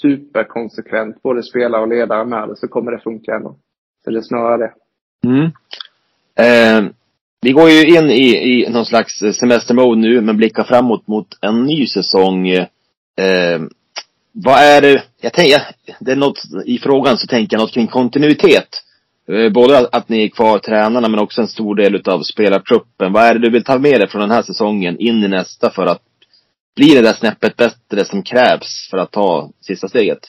superkonsekvent, både spelare och ledare med det, så kommer det funka ändå. Så det är snarare det. Mm. Eh, vi går ju in i, i någon slags semestermode nu, men blickar framåt mot en ny säsong. Eh, vad är det, jag tänker, det är något i frågan så tänker jag något kring kontinuitet. Eh, både att ni är kvar tränarna men också en stor del utav spelartruppen. Vad är det du vill ta med dig från den här säsongen in i nästa för att bli det där snäppet bättre som krävs för att ta sista steget?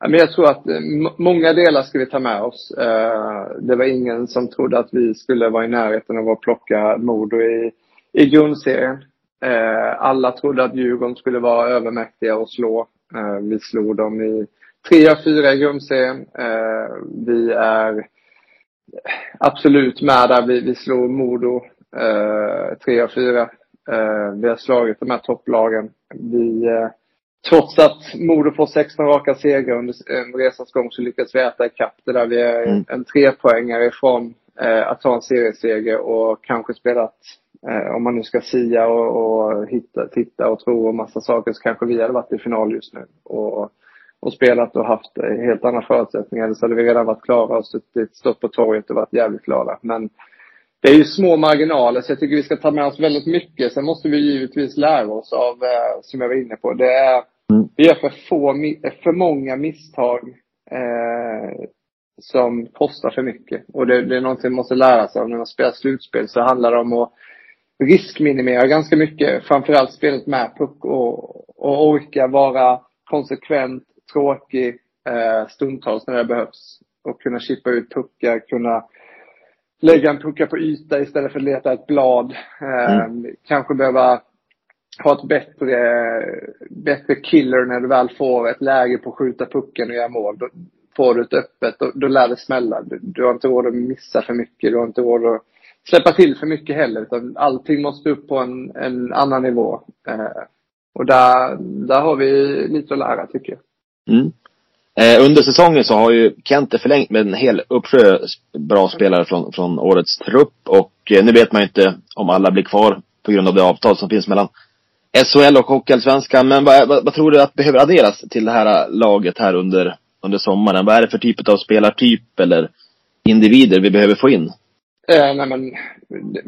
Men jag tror att eh, många delar ska vi ta med oss. Eh, det var ingen som trodde att vi skulle vara i närheten av att plocka Modo i, i grundserien. Eh, alla trodde att Djurgården skulle vara övermäktiga och slå. Vi slog dem i tre av fyra i grundserien. Vi är absolut med där. Vi, vi slog Modo tre av fyra. Vi har slagit de här topplagen. Vi Trots att Modo får 16 raka segrar under resans gång så lyckas vi äta ikapp det där. Vi är mm. en trepoängare ifrån eh, att ta en serieseger och kanske spelat, eh, om man nu ska sia och, och, hitta, titta och tro och massa saker, så kanske vi hade varit i final just nu. Och, och spelat och haft eh, helt andra förutsättningar. Eller så hade vi redan varit klara och suttit, stått på torget och varit jävligt glada. Men det är ju små marginaler så jag tycker vi ska ta med oss väldigt mycket. Sen måste vi givetvis lära oss av, eh, som jag var inne på, det är, mm. vi gör för, få, för många misstag eh, som kostar för mycket. Och det, det är någonting man måste lära sig av. När man spelar slutspel så handlar det om att riskminimera ganska mycket. Framförallt spelet med puck och, och orka vara konsekvent, tråkig eh, stundtals när det behövs. Och kunna chippa ut puckar, kunna lägga en pucka på yta istället för att leta ett blad. Eh, mm. Kanske behöva ha ett bättre, bättre killer när du väl får ett läge på att skjuta pucken och göra mål. Då får du ett öppet, då, då lär det smälla. Du, du har inte råd att missa för mycket. Du har inte råd att släppa till för mycket heller. Utan allting måste upp på en, en annan nivå. Eh, och där, där har vi lite att lära tycker jag. Mm. Eh, under säsongen så har ju Kente förlängt med en hel uppsjö bra spelare från, från årets trupp. Och eh, nu vet man ju inte om alla blir kvar på grund av det avtal som finns mellan SHL och Hockeyallsvenskan. Men vad, vad, vad, tror du att behöver adderas till det här laget här under, under sommaren? Vad är det för typ av spelartyp eller individer vi behöver få in? Eh, nej men,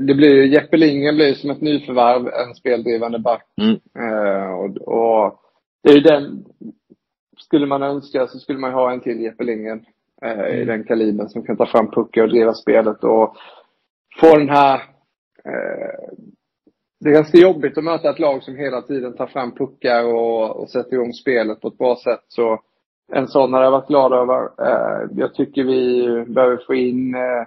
det blir Jeppe Lindgren blir som ett nyförvärv, en speldrivande back. Mm. Eh, och, och, det är ju den, skulle man önska så skulle man ha en till Jeppe Lindgren eh, mm. i den kalibern som kan ta fram puckar och driva spelet och få den här eh, det är ganska jobbigt att möta ett lag som hela tiden tar fram puckar och, och sätter igång spelet på ett bra sätt. Så en sån har jag varit glad över. Eh, jag tycker vi behöver få in, eh,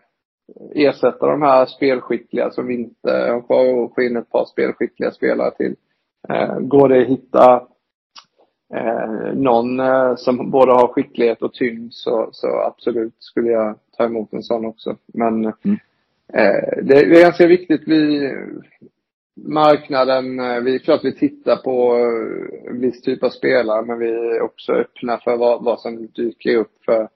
ersätta de här spelskickliga som vi inte har kvar och få in ett par spelskickliga spelare till. Eh, går det att hitta någon som både har skicklighet och tyngd så, så absolut skulle jag ta emot en sån också. Men mm. det, är ganska viktigt. Vi, marknaden, eh, vi är klart vi tittar på en viss typ av spelare men vi är också öppna för vad, vad som dyker upp. För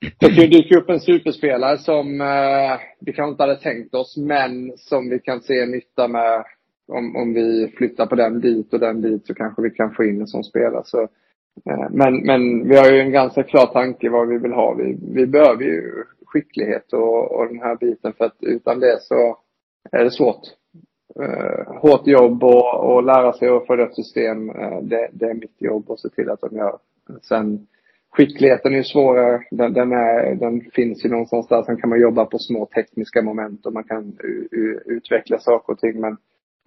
det kan ju dyka upp en superspelare som eh, vi kanske inte hade tänkt oss men som vi kan se nytta med om, om vi flyttar på den dit och den dit så kanske vi kan få in en sån spelare. Så, eh, men, men vi har ju en ganska klar tanke vad vi vill ha. Vi, vi behöver ju skicklighet och, och den här biten för att utan det så är det svårt. Eh, hårt jobb och, och lära sig att följa ett system. Eh, det, det, är mitt jobb att se till att de gör. Sen skickligheten är ju svårare. Den, den, är, den finns ju någonstans där. Sen kan man jobba på små tekniska moment och man kan utveckla saker och ting. Men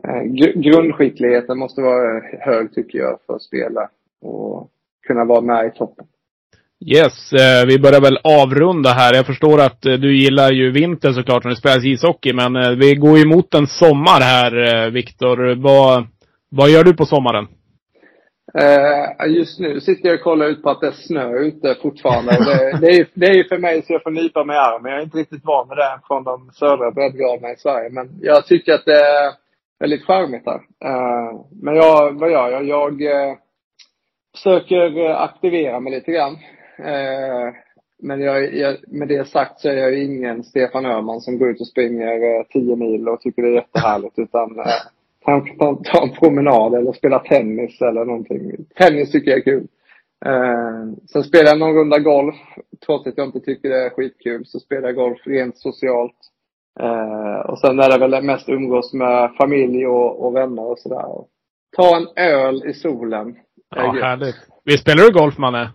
Eh, grundskickligheten måste vara hög tycker jag för att spela och kunna vara med i toppen. Yes, eh, vi börjar väl avrunda här. Jag förstår att eh, du gillar ju vintern såklart när det spelas ishockey, men eh, vi går ju mot en sommar här, eh, Viktor. Vad, vad gör du på sommaren? Eh, just nu sitter jag och kollar ut på att det är snö ute fortfarande. det, det, är, det är för mig så jag får nypa mig i armen. Jag är inte riktigt van med det från de södra breddgraderna i Sverige. Men jag tycker att det är väldigt charmigt här. Uh, men jag, vad gör jag? Jag försöker aktivera mig lite grann. Uh, men jag, jag, med det sagt så är jag ingen Stefan Öhman som går ut och springer 10 mil och tycker det är jättehärligt. Utan kanske ta, ta en promenad eller spela tennis eller någonting. Tennis tycker jag är kul. Eh, sen spelar jag någon runda golf. Trots att jag inte tycker det är skitkul så spelar jag golf rent socialt. Eh, och sen är det väl mest umgås med familj och, och vänner och sådär. Ta en öl i solen. Ja, härligt. Visst spelar du golf, Manne?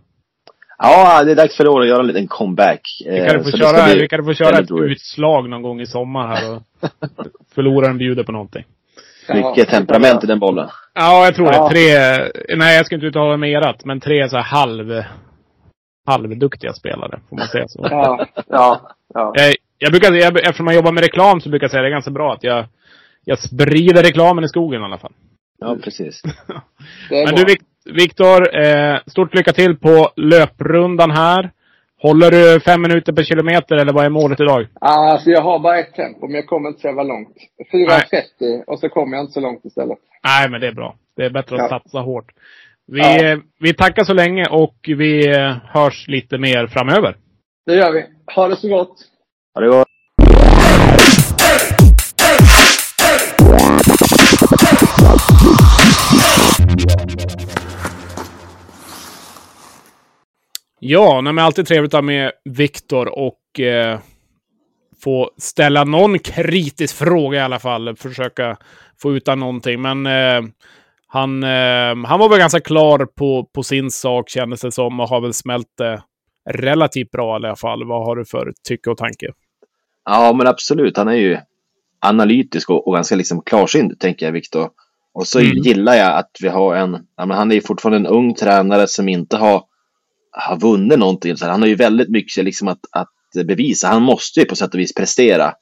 Ja, det är dags för år att göra en liten comeback. Vi kan få köra, vi kan få köra ett utslag någon gång i sommar här och förloraren bjuder på någonting. Mycket temperament i den bollen. Ja, jag tror ja. det. Tre, nej jag ska inte uttala mig erat, men tre så här halv, halvduktiga spelare, får man säga så. Ja, ja, ja. Jag, jag brukar, jag, eftersom jag jobbar med reklam så brukar jag säga det är ganska bra att jag, jag sprider reklamen i skogen i alla fall. Ja, precis. men du Viktor, eh, stort lycka till på löprundan här. Håller du fem minuter per kilometer eller vad är målet idag? Alltså jag har bara ett tempo, men jag kommer inte så jävla långt. 4.30 och så kommer jag inte så långt istället. Nej, men det är bra. Det är bättre att ja. satsa hårt. Vi, ja. vi tackar så länge och vi hörs lite mer framöver. Det gör vi. Ha det så gott. Ha det gott. Ja, nej, men alltid trevligt att ha med Viktor och eh, få ställa någon kritisk fråga i alla fall. Försöka få ut någonting. Men eh, han, eh, han var väl ganska klar på, på sin sak kändes det som och har väl smält det relativt bra i alla fall. Vad har du för tycke och tanke? Ja, men absolut. Han är ju analytisk och, och ganska liksom klarsynt, tänker jag, Viktor. Och så mm. gillar jag att vi har en, ja, men han är ju fortfarande en ung tränare som inte har har vunnit någonting. Så han har ju väldigt mycket liksom att, att bevisa. Han måste ju på sätt och vis prestera.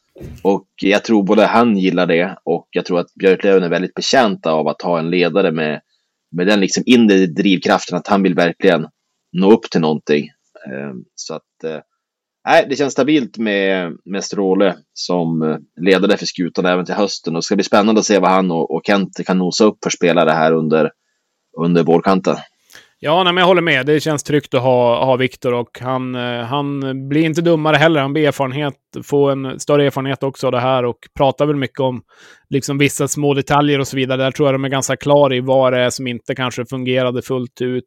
Och jag tror både han gillar det och jag tror att Björklöven är väldigt betjänta av att ha en ledare med, med den liksom inre drivkraften att han vill verkligen nå upp till någonting. Ehm, så att eh, nej, det känns stabilt med, med Stråle som eh, ledare för skutan även till hösten. Och det ska bli spännande att se vad han och, och Kent kan nosa upp för spelare här under, under vårkanten. Ja, nej, men jag håller med. Det känns tryggt att ha, ha Viktor och han, eh, han blir inte dummare heller. Han blir erfarenhet, får en större erfarenhet också av det här och pratar väl mycket om liksom vissa små detaljer och så vidare. Där tror jag de är ganska klara i vad det är som inte kanske fungerade fullt ut.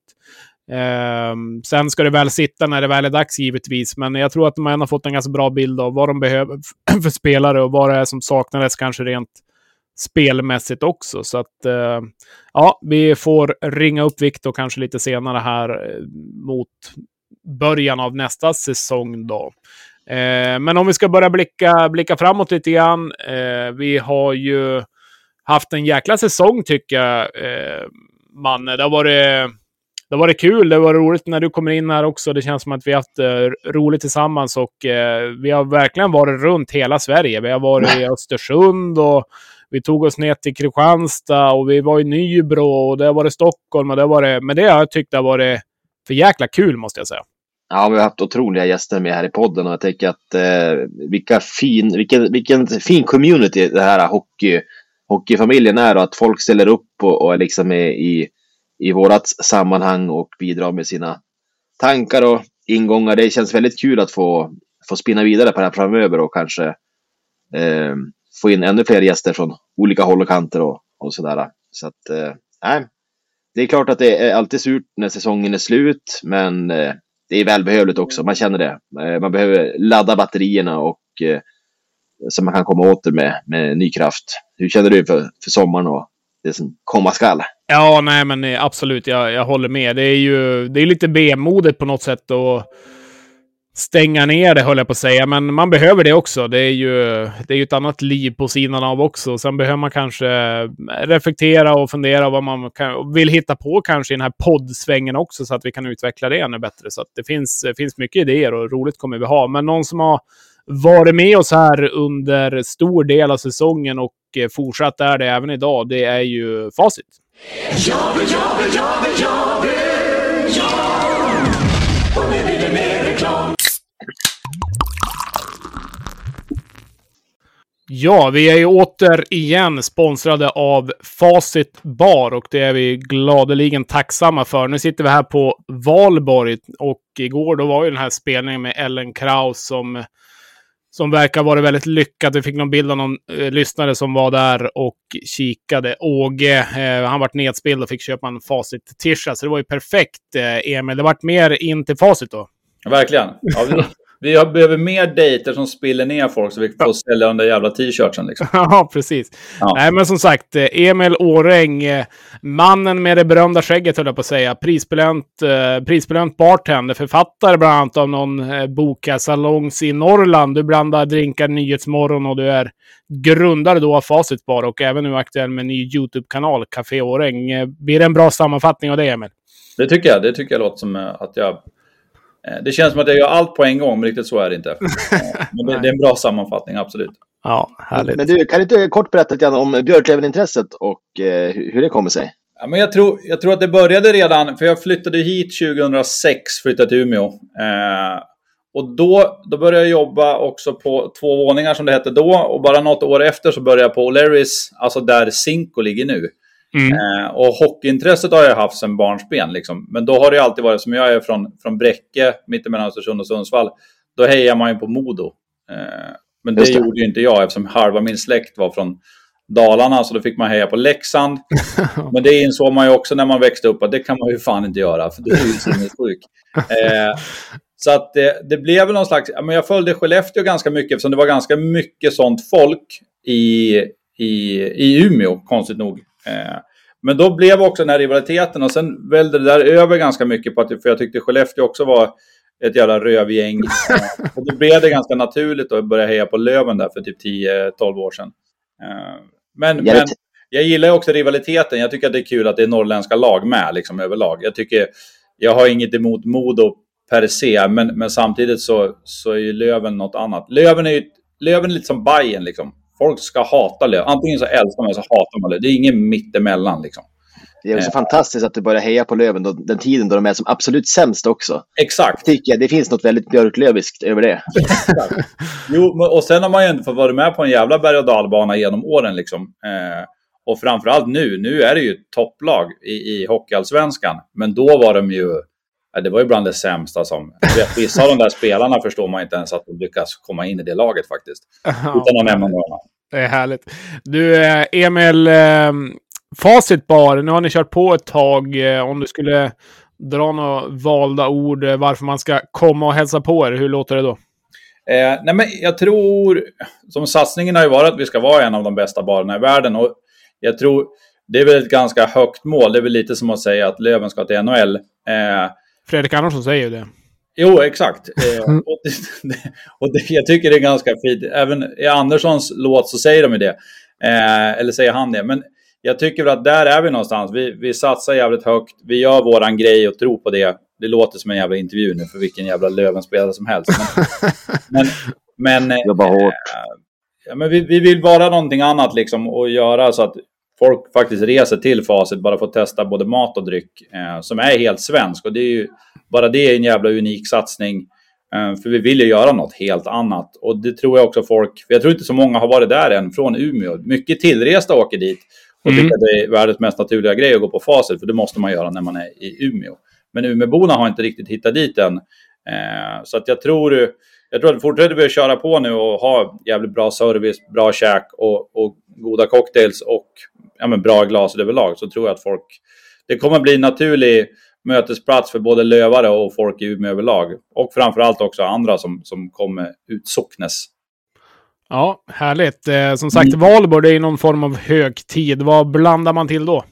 Um, sen ska det väl sitta när det väl är dags givetvis, men jag tror att man har fått en ganska bra bild av vad de behöver för spelare och vad det är som saknades kanske rent spelmässigt också. Så att eh, ja, vi får ringa upp Viktor kanske lite senare här eh, mot början av nästa säsong då. Eh, men om vi ska börja blicka, blicka framåt lite grann. Eh, vi har ju haft en jäkla säsong tycker jag, eh, Manne. Det har varit det har varit kul. Det var roligt när du kommer in här också. Det känns som att vi har haft eh, roligt tillsammans och eh, vi har verkligen varit runt hela Sverige. Vi har varit i Östersund och vi tog oss ner till Kristianstad och vi var i Nybro och det var det Stockholm och det var det. Men det har jag tyckt har varit för jäkla kul måste jag säga. Ja, vi har haft otroliga gäster med här i podden och jag tänker att eh, vilka fin, vilken, vilken fin community det här hockey, hockeyfamiljen är och att folk ställer upp och, och är liksom med i, i vårat sammanhang och bidrar med sina tankar och ingångar. Det känns väldigt kul att få, få spinna vidare på det här framöver och kanske eh, få in ännu fler gäster från olika håll och kanter och, och sådär. Så att, eh, nej. Det är klart att det är alltid surt när säsongen är slut, men eh, det är välbehövligt också. Man känner det. Eh, man behöver ladda batterierna och eh, så man kan komma åter med, med ny kraft. Hur känner du för, för sommaren och det som komma skall? Ja, nej, men eh, absolut. Jag, jag håller med. Det är ju det är lite vemodigt på något sätt. Och stänga ner det, höll jag på att säga. Men man behöver det också. Det är ju, det är ju ett annat liv på sidan av också. Sen behöver man kanske reflektera och fundera vad man kan, vill hitta på kanske i den här poddsvängen också så att vi kan utveckla det ännu bättre. Så att det finns, finns mycket idéer och roligt kommer vi ha. Men någon som har varit med oss här under stor del av säsongen och eh, fortsatt är det även idag, det är ju Facit. Jag vill, jag vill, jag vill, jag vill, Ja, vi är ju återigen sponsrade av Facit Bar och det är vi gladeligen tacksamma för. Nu sitter vi här på Valborg och igår då var ju den här spelningen med Ellen Kraus som, som verkar vara väldigt lyckad. Vi fick någon bild av någon eh, lyssnare som var där och kikade. Åge, eh, han vart nedspilld och fick köpa en Facit-tisha, så det var ju perfekt, eh, Emil. Det vart mer in till Facit då. Verkligen. Ja, vi har, behöver mer dejter som spiller ner folk så vi får sälja de där jävla t-shirtsen. Liksom. ja, precis. Ja. Nej, men som sagt, eh, Emil Åreng, eh, mannen med det berömda skägget, höll jag på att säga. Prisbelönt, eh, prisbelönt bartender, författare bland annat av någon bok, här, Salongs i Norrland. Du blandar drinkar, Nyhetsmorgon och du är grundare då av Facit Bar och även nu aktuell med en ny YouTube-kanal, Café Åreng. Blir det en bra sammanfattning av det, Emil? Det tycker jag. Det tycker jag låter som att jag... eh, Det känns som att jag gör allt på en gång, men riktigt så är det inte. Men det, det är en bra sammanfattning, absolut. Ja, härligt. Men du, kan du inte kort berätta lite om Björklöven-intresset och eh, hur det kommer sig? Ja, men jag, tror, jag tror att det började redan, för jag flyttade hit 2006, flyttade till Umeå. Eh, och då, då började jag jobba också på två våningar som det hette då. Och bara något år efter så började jag på O'Learys, alltså där Cinco ligger nu. Mm. Eh, och hockeyintresset har jag haft sedan barnsben. Liksom. Men då har det alltid varit, som jag är från, från Bräcke, mittemellan Östersund och Sundsvall, då hejar man ju på Modo. Eh, men det, det. gjorde ju inte jag eftersom halva min släkt var från Dalarna, så då fick man heja på Leksand. Men det insåg man ju också när man växte upp att det kan man ju fan inte göra, för du är ju sinnessjuk. Eh, så att det, det blev väl någon slags, men jag följde Skellefteå ganska mycket eftersom det var ganska mycket sånt folk i, i, i Umeå, konstigt nog. Eh, men då blev också den här rivaliteten och sen vällde det där över ganska mycket på att, för jag tyckte Skellefteå också var ett jävla rövgäng. Och då blev det ganska naturligt att börja heja på Löven där för typ 10-12 år sedan. Eh, men, Ja, men jag gillar också rivaliteten. Jag tycker att det är kul att det är norrländska lag med liksom, överlag. Jag, tycker, jag har inget emot Modo per se, men, men samtidigt så, så är ju Löven något annat. Löven är ju Löven är lite som Bayern liksom. Folk ska hata Löven. Antingen så älskar man eller så hatar man Löven. Det är ingen mittemellan liksom. Det är också Eh. fantastiskt att du börjar heja på Löven då, den tiden då de är som absolut sämst också. Exakt. Tycker jag, det finns något väldigt björklöviskt över det. Jo, och sen har man ju inte fått vara med på en jävla berg och dalbana genom åren. Liksom. Eh, och framförallt nu. Nu är det ju ett topplag i, i Hockeyallsvenskan. Men då var de ju... Det var ju bland det sämsta som... vet, Vissa av de där spelarna förstår man inte ens att de lyckas komma in i det laget faktiskt. Utan att nämna några. Det är härligt. Du, eh, Emil, eh, Facit Bar, nu har ni kört på ett tag. Eh, Om du skulle dra några valda ord varför man ska komma och hälsa på er, hur låter det då? Eh, nej men jag tror, som satsningen har ju varit att vi ska vara en av de bästa barerna i världen. Och jag tror, det är väl ett ganska högt mål. Det är väl lite som att säga att Löven ska till NHL. Eh, Fredrik Andersson säger ju det. Jo, exakt. Eh, och det, och det, jag tycker det är ganska fint. Även i Anderssons låt så säger de ju det. Eh, eller säger han det. Men jag tycker att där är vi någonstans. Vi, vi satsar jävligt högt. Vi gör våran grej och tror på det. Det låter som en jävla intervju nu för vilken jävla Lövenspelare som helst. Men, men, men, eh, ja, men vi, vi vill vara någonting annat liksom och göra så att folk faktiskt reser till Facit bara för att testa både mat och dryck eh, som är helt svensk. Och det är ju, bara det är en jävla unik satsning. Eh, för vi vill ju göra något helt annat. Och det tror jag också folk, jag tror inte så många har varit där än från Umeå. Mycket tillresta åker dit och Mm. tycker att det är världens mest naturliga grej att gå på Facit. För det måste man göra när man är i Umeå. Men Umeåborna har inte riktigt hittat dit än. Eh, så att jag tror, jag tror att fortsätter vi att köra på nu och ha jävligt bra service, bra käk och, och goda cocktails och ja, men bra glas överlag så tror jag att folk... Det kommer bli en naturlig mötesplats för både lövare och folk i Umeå överlag. Och framförallt också andra som, som kommer ut socknes. Ja, härligt. Eh, som sagt, Valborg det är någon form av högtid. Vad blandar man till då?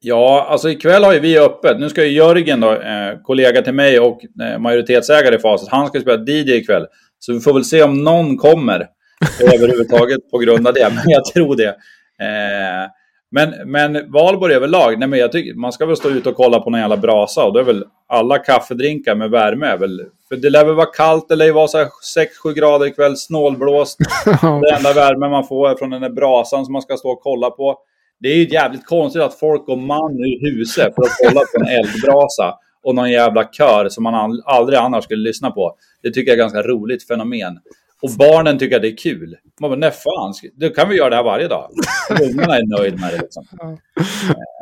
Ja, alltså ikväll har ju vi öppet. Nu ska ju Jörgen då, eh, kollega till mig och eh, majoritetsägare i Facit, han ska spela DJ ikväll. Så vi får väl se om någon kommer överhuvudtaget på grund av det. Men jag tror det. Eh, men, men Valborg överlag, nej men jag tycker man ska väl stå ute och kolla på någon jävla brasa och då är väl alla kaffedrinkar med värme är väl... För det lär väl vara kallt, det lär ju vara så här 6-7 grader ikväll, snålblåst. Det enda värme man får är från den där brasan som man ska stå och kolla på. Det är ju jävligt konstigt att folk går man ur huset för att kolla på en eldbrasa och någon jävla kör som man aldrig annars skulle lyssna på. Det tycker jag är ett ganska roligt fenomen. Och barnen tycker att det är kul. Man bara, nej fan, då kan vi göra det här varje dag. Ungarna är nöjda med det liksom. Eh,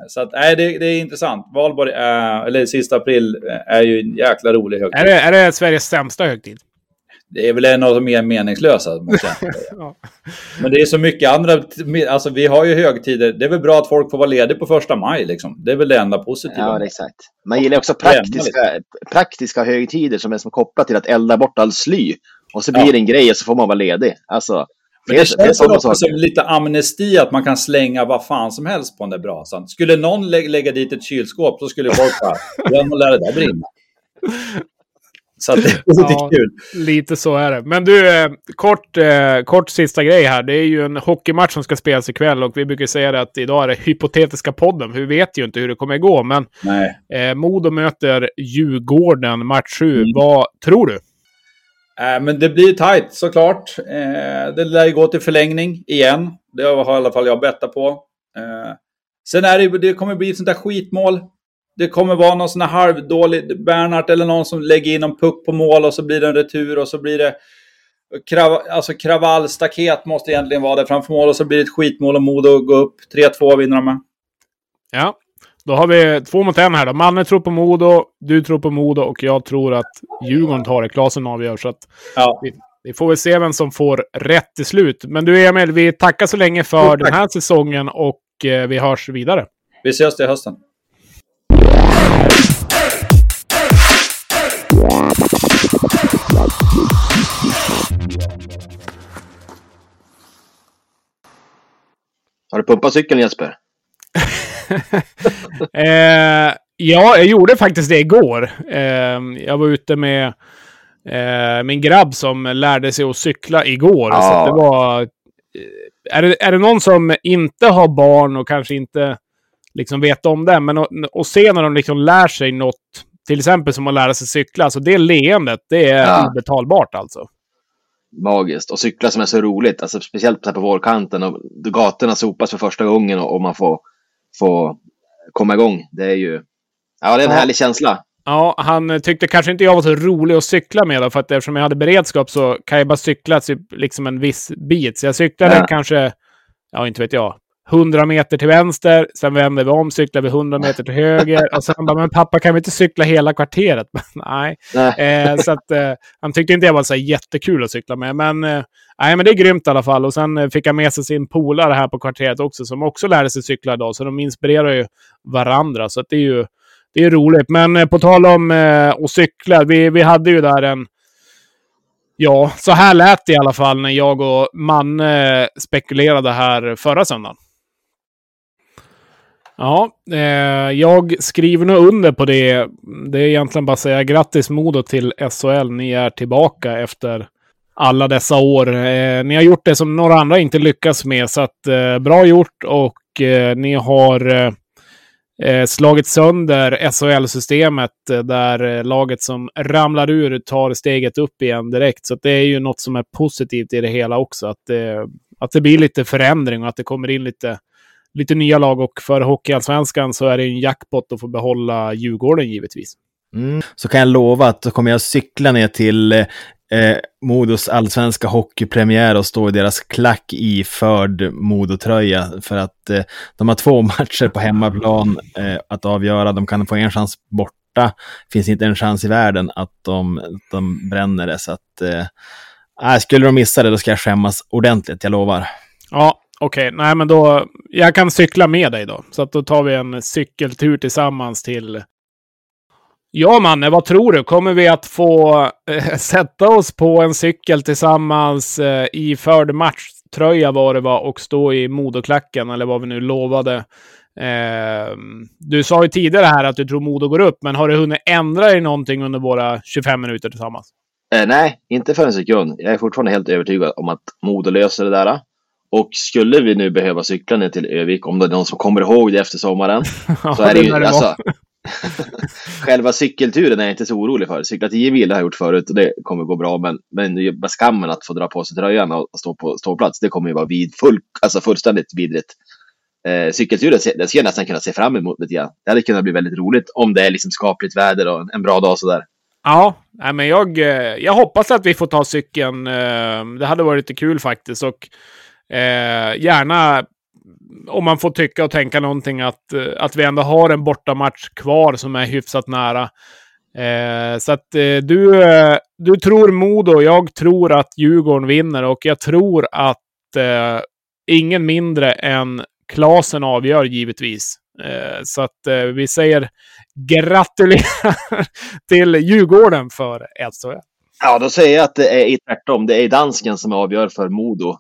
Så att, nej, det, det är intressant. Valborg, är, eller sista april, eh, är ju en jäkla rolig högtid. Är det, är det Sveriges sämsta högtid? det är väl en av de mer meningslösa. Måste jag säga. Ja. Men det är så mycket andra, alltså vi har ju högtider. Det är väl bra att folk får vara lediga på första maj liksom. Det är väl det enda positiva. Ja, det är exakt. Man gillar också praktiska, praktiska högtider som är som kopplat till att elda bort all sly. Och så blir Ja. det en grej och så får man vara ledig. Alltså, Men det känns sådana också som lite amnesti att man kan slänga vad fan som helst på den där brasan. Skulle någon lä lägga dit ett kylskåp så skulle folk bara, jag må lära det där brinna. Så det är lite Ja. kul. Lite så är det. Men du, eh, kort, eh, kort sista grej här. Det är ju en hockeymatch som ska spelas ikväll och vi brukar säga det att idag är det hypotetiska podden. För vi vet ju inte hur det kommer att gå. Men Nej. eh, Modo möter Djurgården match 7. Mm. Vad tror du? Eh, men det blir tajt såklart. Eh, det lär ju gå till förlängning igen. Det har i alla fall jag bettat på. Eh, sen är det, det kommer bli ett sånt där skitmål. Det kommer vara någon sån här halvdålig Bernhardt eller någon som lägger in en puck på mål och så blir det en retur och så blir det krav, alltså kravallstaket måste egentligen vara där framför mål och så blir det ett skitmål och Modo går upp. 3-2 vinner de med. Ja, då har vi två mot en här då. Manne tror på Modo, du tror på Modo och jag tror att Djurgården tar det. Klasen avgör. Så att Ja. vi, vi får väl se vem som får rätt till slut. Men du Emil, vi tackar så länge för tack. den här säsongen och eh, vi hörs vidare. Vi ses till hösten. Har du pumpat cykeln Jesper? Eh, ja, jag gjorde faktiskt det igår. Eh, jag var ute med eh, min grabb som lärde sig att cykla igår. Ja. Så det var... eh, Är det, är det någon som inte har barn och kanske inte liksom vet om det, men att och se när de liksom lär sig något, till exempel som att lära sig cykla, alltså det leendet, det är Ja. obetalbart alltså. Magiskt. Och cykla som är så roligt. Alltså, speciellt på vårkanten. Och gatorna sopas för första gången och, och man får, får komma igång. Det är ju... Ja, det är en Ja. härlig känsla. Ja, han tyckte kanske inte jag var så rolig att cykla med då, för att eftersom jag hade beredskap så kan jag bara cykla typ liksom en viss bit. Så jag cyklade Ja. kanske, ja inte vet jag, 100 meter till vänster, sen vände vi om, cyklade vi 100 meter till höger och sen bara, men pappa kan vi inte cykla hela kvarteret? nej. Eh, så att eh, han tyckte inte jag var så jättekul att cykla med. Men, eh, nej, men det är grymt i alla fall. Och sen eh, fick han med sig sin polare här på kvarteret också, som också lärde sig cykla idag. Så de inspirerar ju varandra. Så det är ju det är roligt. Men eh, på tal om eh, att cykla, vi, vi hade ju där en... Ja, så här lät det i alla fall när jag och Manne spekulerade här förra söndagen. Ja, eh, jag skriver nog under på det. Det är egentligen bara att säga grattis Modo till SHL. Ni är tillbaka efter alla dessa år. Eh, ni har gjort det som några andra inte lyckas med, så att eh, bra gjort och eh, ni har eh, eh slagit sönder SHL-systemet eh, där eh, laget som ramlar ur tar steget upp igen direkt. Så att det är ju något som är positivt i det hela också. Att eh, att det blir lite förändring och att det kommer in lite, lite nya lag. Och för Hockeyallsvenskan så är det en jackpot att få behålla Djurgården givetvis. Mm. Så kan jag lova att då kommer jag cykla ner till eh, Modos allsvenska hockeypremiär och stå i deras klack i förd Modotröja. För att eh, de har två matcher på hemmaplan eh, att avgöra. De kan få en chans borta. Finns inte en chans i världen att de, att de bränner det. Så att, eh, skulle de missa det då ska jag skämmas ordentligt, jag lovar. Ja, okej. Nej, men då... Jag kan cykla med dig då. Så att då tar vi en cykeltur tillsammans till... Ja, Manne, vad tror du? Kommer vi att få eh, sätta oss på en cykel tillsammans eh, i förd matchtröja var det var och stå i Modoklacken eller vad vi nu lovade? Eh, du sa ju tidigare här att du tror Modo går upp, men har du hunnit ändra dig någonting under våra 25 minuter tillsammans? Eh, nej, inte för en sekund. Jag är fortfarande helt övertygad om att Modo löser det där. Och skulle vi nu behöva cykla ner till Övik, om det är någon som kommer ihåg det efter sommaren, så är det ju alltså, Själva cykelturen är jag inte så orolig för. Cykla 10 mil har jag gjort förut och det kommer gå bra. Men, men det skammen att få dra på sig tröjan och stå på ståplats. Det kommer ju vara vid, full, alltså fullständigt vidrigt. Eh, cykelturen den ska jag nästan kunna se fram emot lite grann. Det hade kunnat bli väldigt roligt om det är liksom skapligt väder och en, en bra dag sådär. Ja, men jag, eh, jag hoppas att vi får ta cykeln. eh, Det hade varit lite kul faktiskt. Och eh, gärna, om man får tycka och tänka någonting, att, eh, att vi ändå har en bortamatch kvar som är hyfsat nära. Eh, så att eh, du, eh, du tror Modo, jag tror att Djurgården vinner och jag tror att eh, ingen mindre än Klasen avgör givetvis. Eh, så att eh, vi säger gratulerar till Djurgården för 1 Ja, då säger jag att det är tvärtom. Det är dansken som avgör för Modo.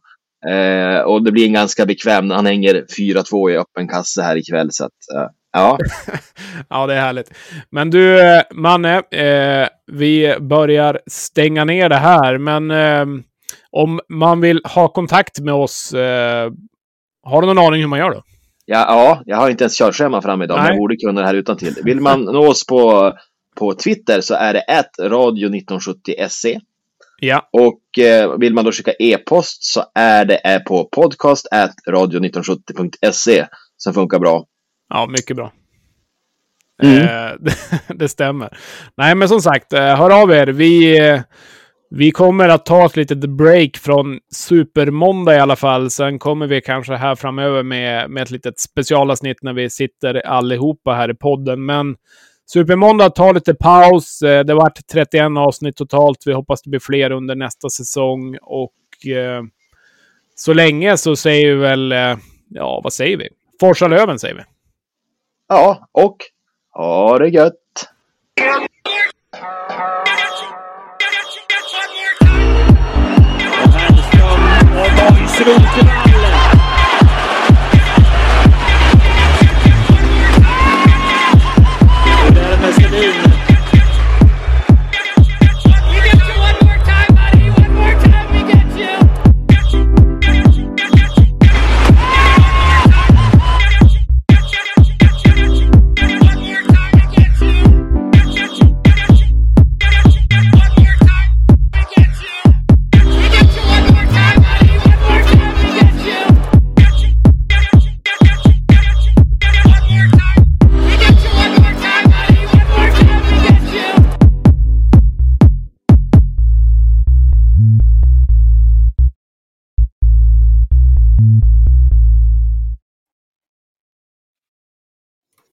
Eh, och det blir en ganska bekväm, han hänger 4-2 i öppen kasse här ikväll. Så att, eh, ja. ja, det är härligt. Men du, eh, Manne, eh, vi börjar stänga ner det här. Men eh, om man vill ha kontakt med oss, eh, har du någon aning hur man gör då? Ja, ja jag har inte ens körschema fram idag, Nej. men jag borde kunna det här utan till. Vill man nå oss på, på Twitter så är det radio1970se. Ja. Och eh, vill man då skicka e-post så är det är på podcast radio1970.se som funkar bra. Ja, mycket bra. Mm. Eh, det, stämmer. Nej, men som sagt, eh, hör av er. Vi, eh, vi kommer att ta ett litet break från Supermåndag i alla fall. Sen kommer vi kanske här framöver med, med ett litet specialavsnitt när vi sitter allihopa här i podden. Men Supermåndag tar lite paus. Eh, det vart 31 avsnitt totalt. Vi hoppas det blir fler under nästa säsong. Och eh, så länge så säger vi väl, eh, ja vad säger vi? Forsa Löven säger vi. Ja, och ha det gött! Åbergs